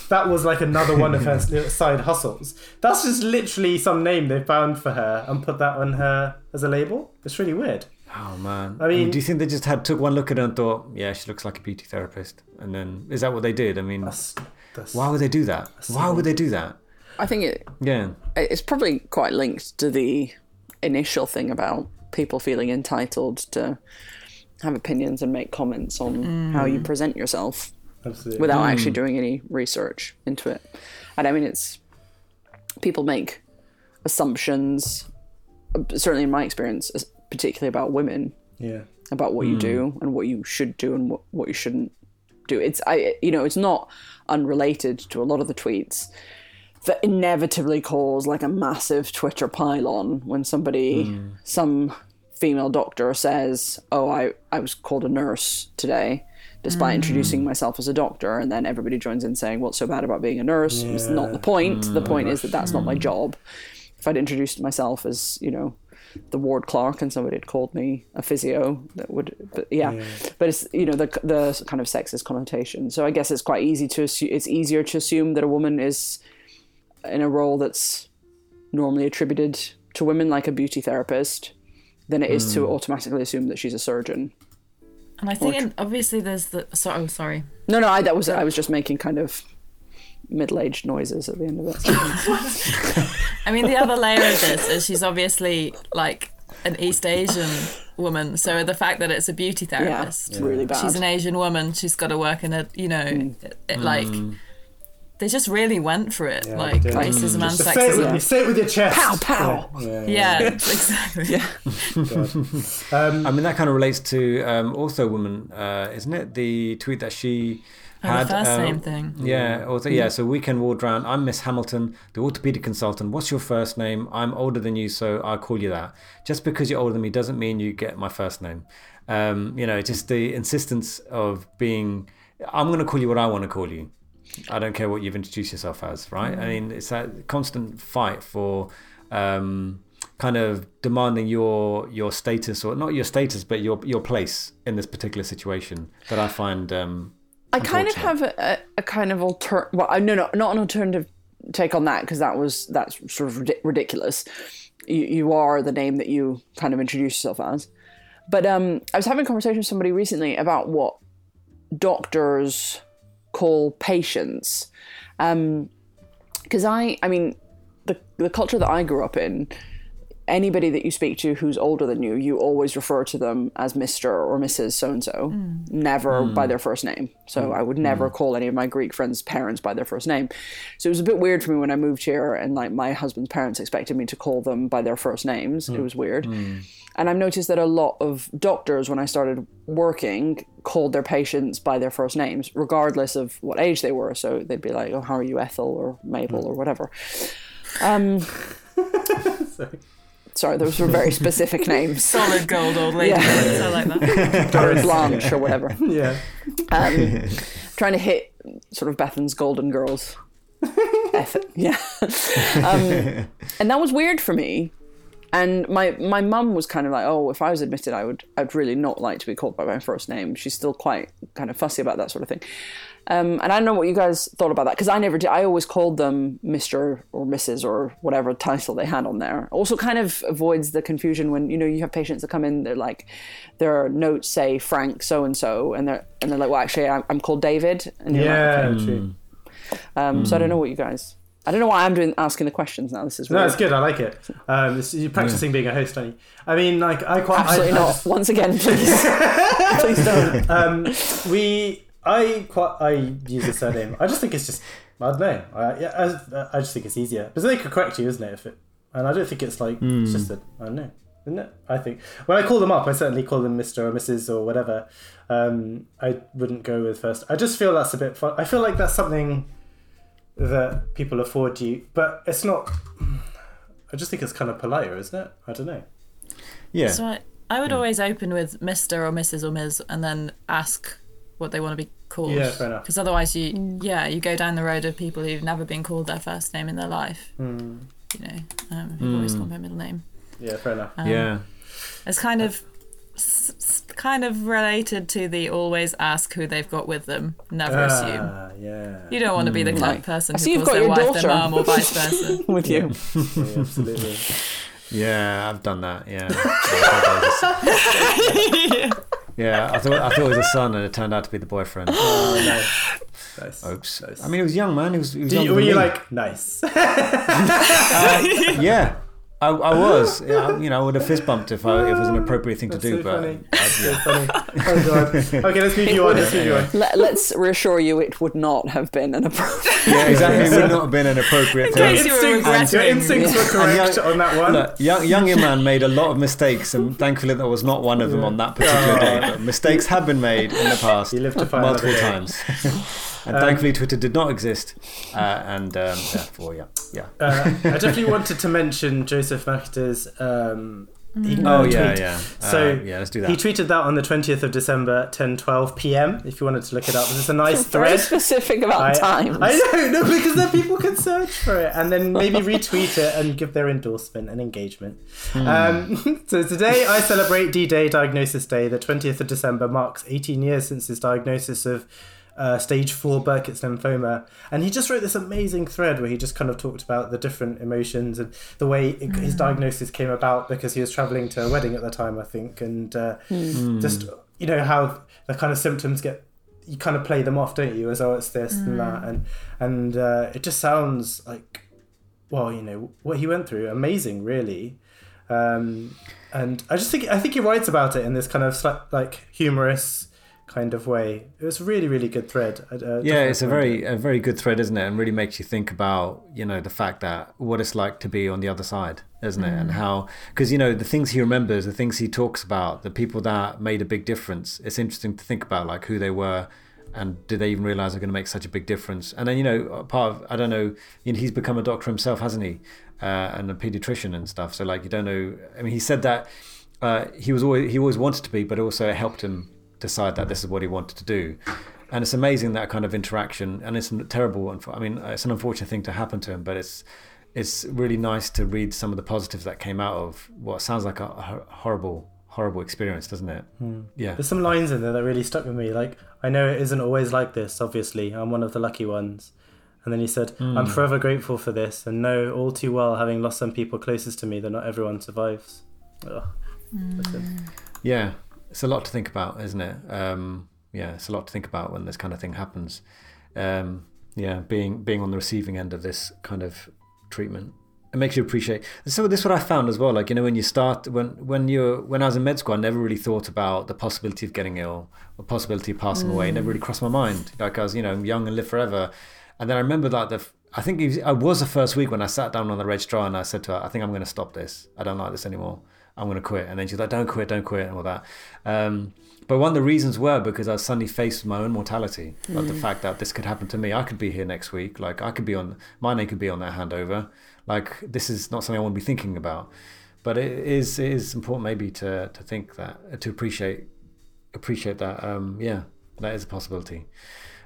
that was like another one of her side hustles that's just literally some name they found for her and put that on her as a label it's really weird Oh man. I mean- do you think they just had took one look at her and thought, yeah, she looks like a beauty therapist, and then is that what they did? I mean, that's, that's why would they do that? Why would they do that? I think it Yeah. it's probably quite linked to the initial thing about people feeling entitled to have opinions and make comments on how you mm. present yourself absolutely. without mm. actually doing any research into it. And I mean, it's people make assumptions, uh, certainly in my experience, particularly about women, yeah. About what you mm. do and what you should do and what, what you shouldn't do. It's I you know it's not unrelated to a lot of the tweets that inevitably cause like a massive Twitter pile-on when somebody some female doctor says, "Oh, I I was called a nurse today." Despite hmm. introducing myself as a doctor, and then everybody joins in saying, "What's so bad about being a nurse?" It's not the point. The hmm. point is that that's not my hmm. job. If I'd introduced myself as, you know, the ward clerk and somebody had called me a physio that would but yeah, but it's you know the the kind of sexist connotation so i guess it's quite easy to assume it's easier to assume that a woman is in a role that's normally attributed to women like a beauty therapist than it is to hmm. automatically assume that she's a surgeon And I think in, obviously there's the. So, oh, sorry. no no i that was i was just making kind of middle-aged noises at the end of it I mean, the other layer of this is she's obviously like an East Asian woman. So the fact that it's a beauty therapist, it's really bad she's an Asian woman. She's got to work in a, you know, mm. it, it, like mm. They just really went for it, like they did. racism and Just say it, with, sexism. you say it with your chest Pow, pow. yeah, Yeah, exactly. Yeah. Um, I mean, that kind of relates to um, also woman, uh, isn't it? The tweet that she Oh, had. the first uh, name thing. Yeah, also, yeah. So weekend ward round. I'm Miss Hamilton, the orthopedic consultant. What's your first name? I'm older than you, so I'll call you that. Just because you're older than me doesn't mean you get my first name. Um, you know, just the insistence of being. I'm going to call you what I want to call you. I don't care what you've introduced yourself as, right? I mean, it's that constant fight for. Um, kind of demanding your your status or not your status but your your place in this particular situation that I find um I kind of have a, a, kind of alter. Well, no, no, not an alternative take on that because that was that's sort of rid- ridiculous. You, you are the name that you kind of introduce yourself as. But um, I was having a conversation with somebody recently about what doctors call patients. Um, because I, I mean, the the culture that I grew up in, anybody that you speak to who's older than you, you always refer to them as Mister or Mrs. So and So, mm. never mm. by their first name. So mm. I would never call any of my Greek friends' parents by their first name. So it was a bit weird for me when I moved here, and like my husband's parents expected me to call them by their first names. It was weird. And I've noticed that a lot of doctors, when I started working, called their patients by their first names, regardless of what age they were. So they'd be like, "Oh, how are you, Ethel or Mabel or whatever." Um, Sorry. sorry, those were very specific names, Solid gold old lady. Yeah. So like that. or Blanche or whatever. Yeah. Um, trying to hit sort of Bethan's Golden Girls. Eth- yeah, um, and that was weird for me. And my my mum was kind of like, oh, if I was admitted, I would I'd really not like to be called by my first name. She's still quite kind of fussy about that sort of thing. Um, and I don't know what you guys thought about that because I never did. I always called them Mister or Mrs. or whatever title they had on there. Also, kind of avoids the confusion when you know you have patients that come in. They're like, their notes say Frank so and so, and they're and they're like, well, actually, I'm, I'm called David. And you're like, Yeah, Hmm. um, So I don't know what you guys. I don't know why I'm doing asking the questions now. This is No, it's good. I like it. Um, it's, you're practicing being a host, aren't you? I mean, like, I quite. Absolutely I, I not. just- Once again, please, please don't. um, we, I quite, I use the surname. I just think it's just, I don't know. I, yeah, I, I just think it's easier. But they could correct you, isn't it? If it, and I don't think it's like it's just a, I don't know, isn't it? I think when I call them up, I certainly call them Mister or Mrs. or whatever. Um, I wouldn't go with first. I just feel that's a bit fun. I feel like that's something that people afford you, but it's not. I just think it's kind of politer, isn't it? I don't know. Yeah. So I, I would always open with Mr. or Mrs. or Ms. and then ask what they want to be called. Yeah, fair enough. Because otherwise, you yeah, you go down the road of people who've never been called their first name in their life. Hmm. You know, um, who've always called their middle name. Yeah, fair enough. Um, yeah. It's kind of s- s- kind of related to the always ask who they've got with them, never ah, assume. Ah, yeah. You don't want to be the hmm. kind Right. of person I see who you've calls got their your wife their daughter. mum or vice versa. with you. Yeah, absolutely. Yeah, I've done that. Yeah. yeah, I thought I thought it was a son, and it turned out to be the boyfriend. Oh, nice. Nice. Oops. Nice. I mean, he was young, man. He was. He was you- were you me. like nice? Uh, yeah. I, I was, yeah, you know, I would have fist bumped if, I, if it was an appropriate thing to do, so but funny. I- So yeah. funny. Oh god. Okay, let's move you on. Let's move you on. Let, let's reassure you, it would not have been an appropriate. yeah, exactly. It would not have been an appropriate thing. case you were Instincts, your instincts were correct young- on that one. Look, young, young man made a lot of mistakes, and thankfully that was not one of them on that particular day. But mistakes have been made in the past, You live to fight multiple another day. times. and thankfully, Twitter did not exist, uh, and um, therefore, yeah, yeah. Uh, I definitely wanted to mention Joseph Makita's um, e- Oh yeah, tweet. yeah. Uh, So yeah, let's do that. He tweeted that on the 20th of December, 10:12 p.m. If you wanted to look it up, it's a nice Very thread. specific about I, times. I know, no, because then people can search for it and then maybe retweet it and give their endorsement and engagement. Um, so today I celebrate D-Day, Diagnosis Day. The 20th of December marks 18 years since his diagnosis of uh, stage four Burkitt's lymphoma, and he just wrote this amazing thread where he just kind of talked about the different emotions and the way it, his diagnosis came about because he was traveling to a wedding at the time, I think, and uh, just you know how the kind of symptoms get you kind of play them off, don't you? As oh, it's this and that, and and uh, it just sounds like, well, you know, what he went through, amazing, really. Um, and I just think I think he writes about it in this kind of like humorous kind of way. It was a really really good thread. Uh, Yeah, it's a recommend very a very good thread, isn't it? And really makes you think about you know the fact that what it's like to be on the other side, isn't it? And how because you know the things he remembers, the things he talks about, the people that made a big difference. It's interesting to think about like who they were. And did they even realize they're going to make such a big difference? And then you know, part of I don't know. You know, he's become a doctor himself, hasn't he? Uh, and a pediatrician and stuff. So like, you don't know. I mean, he said that uh, he was always he always wanted to be, but also it helped him decide that this is what he wanted to do. And it's amazing that kind of interaction, and it's a terrible. unf- I mean, it's an unfortunate thing to happen to him, but it's it's really nice to read some of the positives that came out of what sounds like a, a horrible horrible experience, doesn't it? Hmm. Yeah. There's some lines in there that really stuck with me. Like, I know it isn't always like this, obviously. I'm one of the lucky ones. And then he said, hmm. I'm forever grateful for this and know all too well, having lost some people closest to me, that not everyone survives. Ugh. Hmm. That's. Yeah, it's a lot to think about, isn't it? Um, yeah, it's a lot to think about when this kind of thing happens. Um, yeah, being being on the receiving end of this kind of treatment. It makes you appreciate. So this is what I found as well. Like you know, when you start when when you when I was in med school, I never really thought about the possibility of getting ill, or possibility of passing away. It never really crossed my mind. Like I was, you know, young and live forever. And then I remember like the I think was, I was the first week when I sat down on the registrar and I said to her, I think I'm going to stop this. I don't like this anymore. I'm going to quit. And then she's like, don't quit, don't quit, and all that. Um, but one of the reasons were because I suddenly faced my own mortality, like the fact that this could happen to me. I could be here next week. Like I could be on my name could be on that handover. Like this is not something I want to be thinking about. But it is it is important maybe to to think that to appreciate appreciate that. Um, yeah, that is a possibility.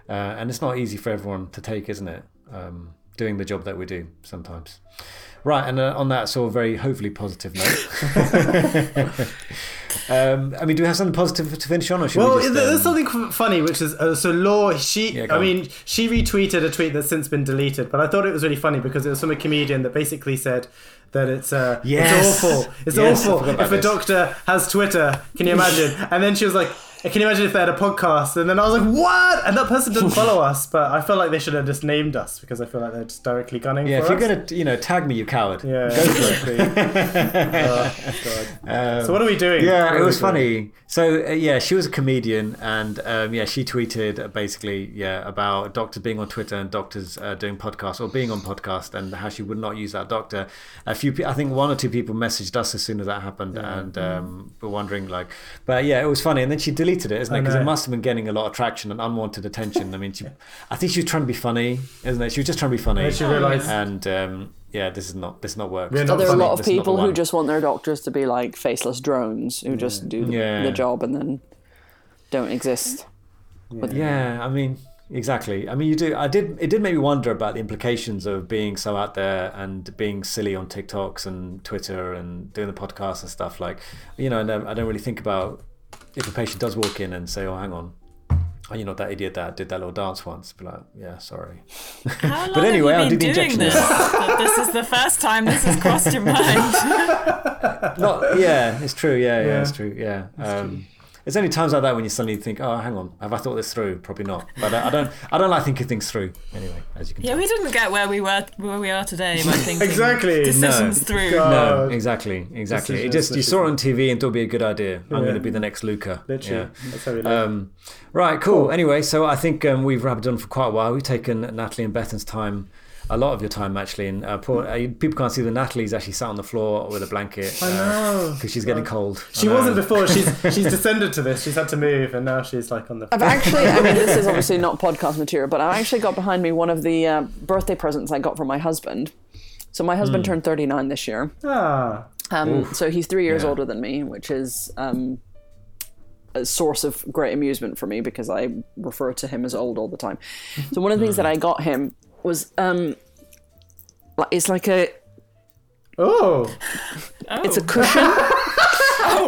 Uh, and it's not easy for everyone to take, isn't it? Um, doing the job that we do sometimes. Right, and uh, on that sort of very hopefully positive note. um, I mean, do we have something positive to finish on, or should Well, we just, there's um, something funny, which is uh, so Law. She, Yeah, I mean, she retweeted a tweet that's since been deleted, but I thought it was really funny because it was from a comedian that basically said that it's uh, Yes. it's awful, it's Yes, awful if a this. doctor has Twitter. Can you imagine? and then she was like. I can you imagine if they had a podcast? And then I was like, "What?" And that person didn't follow us, but I feel like they should have just named us because I feel like they're just directly gunning Yeah, for if you're us. gonna, you know, tag me, you coward. yeah, Go for it. exactly. oh, God. Um, so what are we doing? Yeah, it was doing? So uh, yeah, she was a comedian, and um, yeah, she tweeted basically yeah about doctors being on Twitter and doctors uh, doing podcasts or being on podcast, and how she would not use that doctor. A few, I think one or two people messaged us as soon as that happened, and um, were wondering like, but yeah, it was funny. And then she deleted it, isn't it? Because it must have been getting a lot of traction and unwanted attention. I mean, she, I think she was trying to be funny, isn't it? She was just trying to be funny, And she realised- and um, yeah, this is not this is not work. We're It's not Are there a funny. lot of This is not the people who just want their doctors to be like faceless drones who just do the, Yeah. the job and then don't exist? Yeah, I mean, exactly. I mean, you do. I did. It did make me wonder about the implications of being so out there and being silly on TikToks and Twitter and doing the podcast and stuff. Like, you know, I don't, I don't really think about if a patient does walk in and say, "Oh, hang on." Oh, you know that idiot that did that little dance once. Be like, yeah, sorry. How long But anyway, have I'll you do been the doing injection this? This is the first time this has crossed your mind. Not, yeah, it's true. Yeah, yeah, Yeah. it's true. Yeah. Um, There's only times like that when you suddenly think, "Oh, hang on, have I thought this through?" Probably not. But I, I don't. I don't like thinking things through. Anyway, as you can see. Yeah, tell. we didn't get where we were where we are today by thinking Exactly. decisions No. through. God. No, Uh, exactly, exactly. It decisions, just you saw it on TV and thought it'd be a good idea. I'm going to be the next Luca. Literally, that's how we Yeah. live. Um, right, cool. Anyway, so I think um, we've wrapped on for quite a while. We've taken Natalie and Bethan's time, a lot of your time actually. And uh, poor, uh, people can't see that Natalie's actually sat on the floor with a blanket. I know. because she's getting cold. She wasn't before. She's she's descended to this. She's had to move, and now she's like on the. I've actually, I mean, this is obviously not podcast material, but I actually got behind me one of the uh, birthday presents I got from my husband. So my husband turned 39 this year. Ah, Um, so he's three years Yeah. older than me, which is um, a source of great amusement for me because I refer to him as old all the time. So one of the things that I got him was um, like- it's like a oh, Oh. it's a cushion.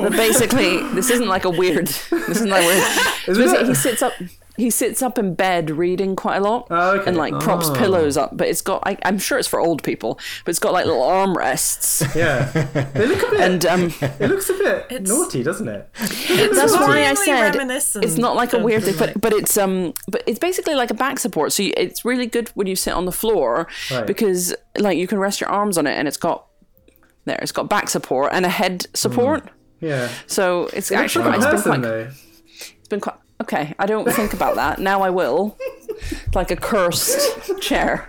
But basically, this isn't like a weird. This isn't like weird. Isn't it? he sits up. He sits up in bed reading quite a lot, Oh, okay. and like props Oh. pillows up. But it's got. I, I'm sure it's for old people, but it's got like little armrests. yeah. They look a bit. And um, it looks a bit It's- naughty, doesn't it? that's why I said it's not like a weird thing, but but it's um, but it's basically like a back support. So you, it's really good when you sit on the floor Right. because like you can rest your arms on it, and it's got there. It's got back support and a head support. Yeah. So it's It looks actually like a quite, been person quite though. It's been quite okay. I don't think about that now. I will, like a cursed chair.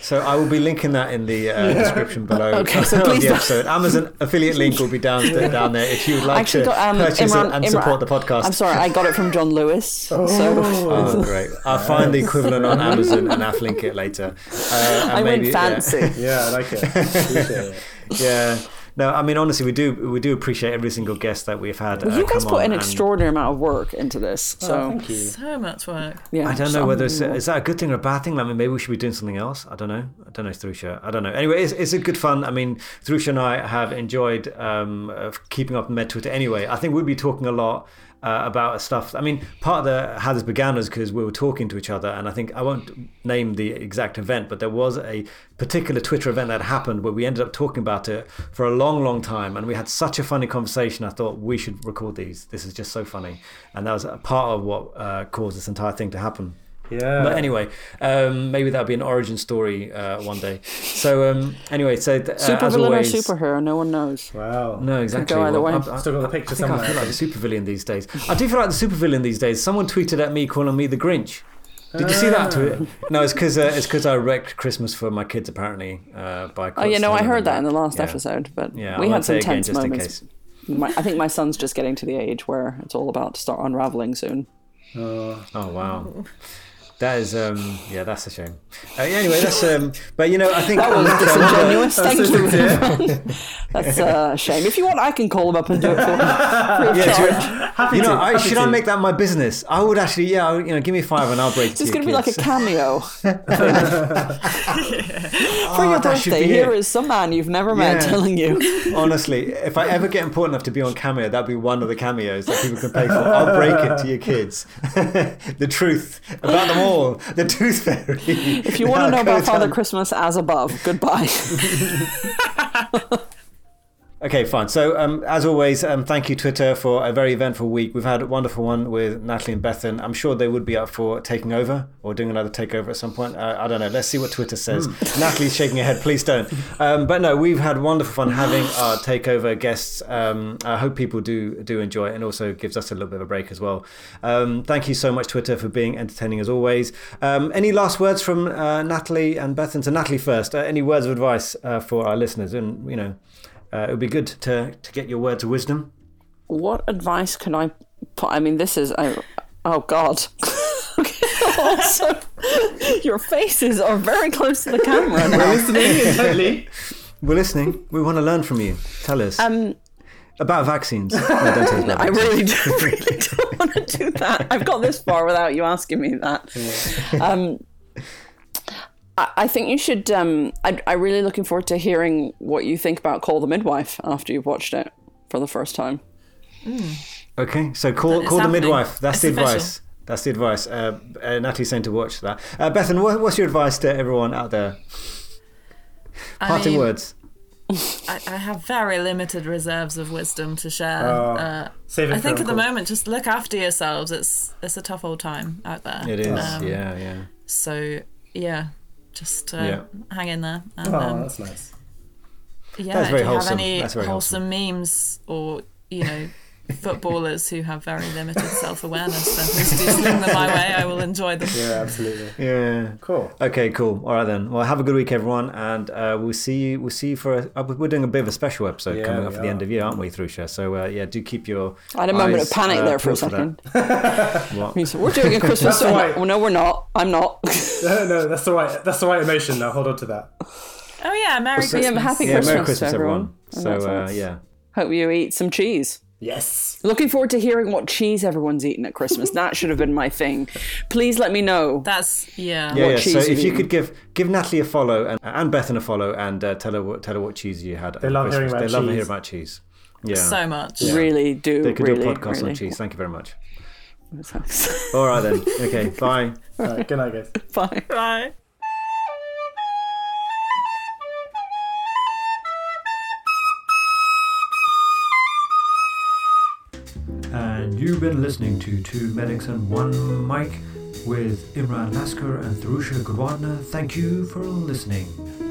So I will be linking that in the uh, description below Okay, so of please the episode. Amazon affiliate link will be down down there if you would like to got um, purchase Imran, it and Imran- support the podcast. I'm sorry, I got it from John Lewis. Oh. So Oh, great! I'll find the equivalent on Amazon and I'll link it later. Uh, and I maybe- went fancy. Yeah, I like it. It. Yeah. No, I mean honestly, we do we do appreciate every single guest that we've had. Well, uh, you guys put an and- extraordinary amount of work into this. So Oh, thank you. So much work. yeah, I don't so know whether it's, is that a good thing or a bad thing. I mean, maybe we should be doing something else. I don't know. I don't know, Thrusha. I don't know. Anyway, it's, it's a good fun. I mean, Thrusha and I have enjoyed um, keeping up med Twitter. Anyway, I think we'll be talking a lot uh, about stuff. I mean, part of the how this began was because we were talking to each other, and I think I won't name the exact event, but there was a particular Twitter event that happened where we ended up talking about it for a long, long time, and we had such a funny conversation. I thought we should record these. This is just so funny, and that was a part of what uh, caused this entire thing to happen. Yeah. But anyway, um, maybe that'll be an origin story uh, one day. So um, anyway, so th- uh, Super as villain always, or superhero? No one knows. Wow. No, exactly. either way. I'm- I'm- Still got the picture I think I somewhere. feel like the supervillain these days. I do feel like the supervillain these days. Someone tweeted at me calling me the Grinch. Did you see that tweet? No, it's because uh, it's because I wrecked Christmas for my kids apparently uh, by. Oh, yeah, no, I heard that in the last Yeah. episode, but Yeah, we I had won't say some again tense just in moments. case. My, I think my son's just getting to the age where it's all about to start unraveling soon. Oh. Oh wow. That is, um, yeah, that's a shame. Uh, yeah, anyway, that's, um, but you know, I think That was disingenuous. Thank That's you. sincere. everyone. That's uh, a shame. If you want, I can call him up and do it for you. Free of Yeah, charge. should- Happy you know, to, I, happy should I make that my business? I would actually, yeah, I you know, give me five and I'll break it It's going to be like a cameo. For Oh, your that should birthday, be here it. is some man you've never met Yeah. telling you. Honestly, if I ever get important enough to be on Cameo, that'd be one of the cameos that people can pay for. I'll break it to your kids. the truth about them all. The Tooth Fairy. If you want to know about Father Christmas as above, goodbye. Okay, fine. So, um, as always, um, thank you, Twitter, for a very eventful week. We've had a wonderful one with Natalie and Bethan. I'm sure they would be up for taking over or doing another takeover at some point. Uh, I don't know. Let's see what Twitter says. Natalie's shaking her head. Please don't. Um, but no, we've had wonderful fun having our takeover guests. Um, I hope people do do enjoy it, and also gives us a little bit of a break as well. Um, thank you so much, Twitter, for being entertaining as always. Um, any last words from uh, Natalie and Bethan? So, Natalie first. Uh, any words of advice uh, for our listeners? And you know. Uh, it would be good to, to get your words of wisdom. what advice can I put? I mean, this is. I, oh, God. Also, your faces are very close to the camera now. Listening intently. We're listening. We want to learn from you. Tell us Um, about vaccines. No, don't tell us about I vaccines. really do, really don't want to do that. I've got this far without you asking me that. Um, I, I think you should. Um, I, I'm really looking forward to hearing what you think about Call the Midwife after you've watched it for the first time. Okay, so call It's call the midwife. That's It's the official. advice. That's the advice. Uh, uh, Natalie's saying to watch that. Uh, Bethan, what, what's your advice to everyone out there? Parting mean, words. I, I have very limited reserves of wisdom to share. Oh, uh, save it I think at the moment, just look after yourselves. It's it's a tough old time out there. It is. Um, yeah, yeah. So yeah, just uh, Yeah. hang in there. And, Oh, um, that's nice. yeah, That's if you wholesome. have any very wholesome memes or you know footballers who have very limited self-awareness, then please do sling them my way. I will enjoy them. Yeah, absolutely. Yeah. Cool. Okay, cool. All right then. Well, have a good week, everyone, and uh, we'll see you. We'll see you for. A, uh, we're doing a bit of a special episode Yeah, coming up we for the end of year, aren't we, Thrusha? So uh, yeah, do keep your. I had a moment of panic uh, there for a second. that. What? He said, We're doing a Christmas. That's right. Well, no, we're not. I'm not. No, no, that's the right. That's the right emotion. Now hold on to that. Oh yeah, Merry So- Christmas. Yeah, happy Yeah, Christmas, Merry Christmas, everyone. everyone. So uh, yeah. Hope you eat some cheese. Yes. Looking forward to hearing what cheese everyone's eating at Christmas. That should have been my thing. Please let me know. That's yeah. Yeah, What yeah. So cheese if you you could give give Natalie a follow and and Bethan a follow and uh, tell her what tell her what cheese you had. They love hearing about They love cheese. hearing about cheese. Yeah. So much. Really do. they could really, do a podcast really. on cheese. Thank you very much. All right then. Okay. Bye. All right. Good night, guys. Bye. Bye. You've been listening to Two Medics and One Mic with Imran Lasker and Tharusha Gurwadna. Thank you for listening.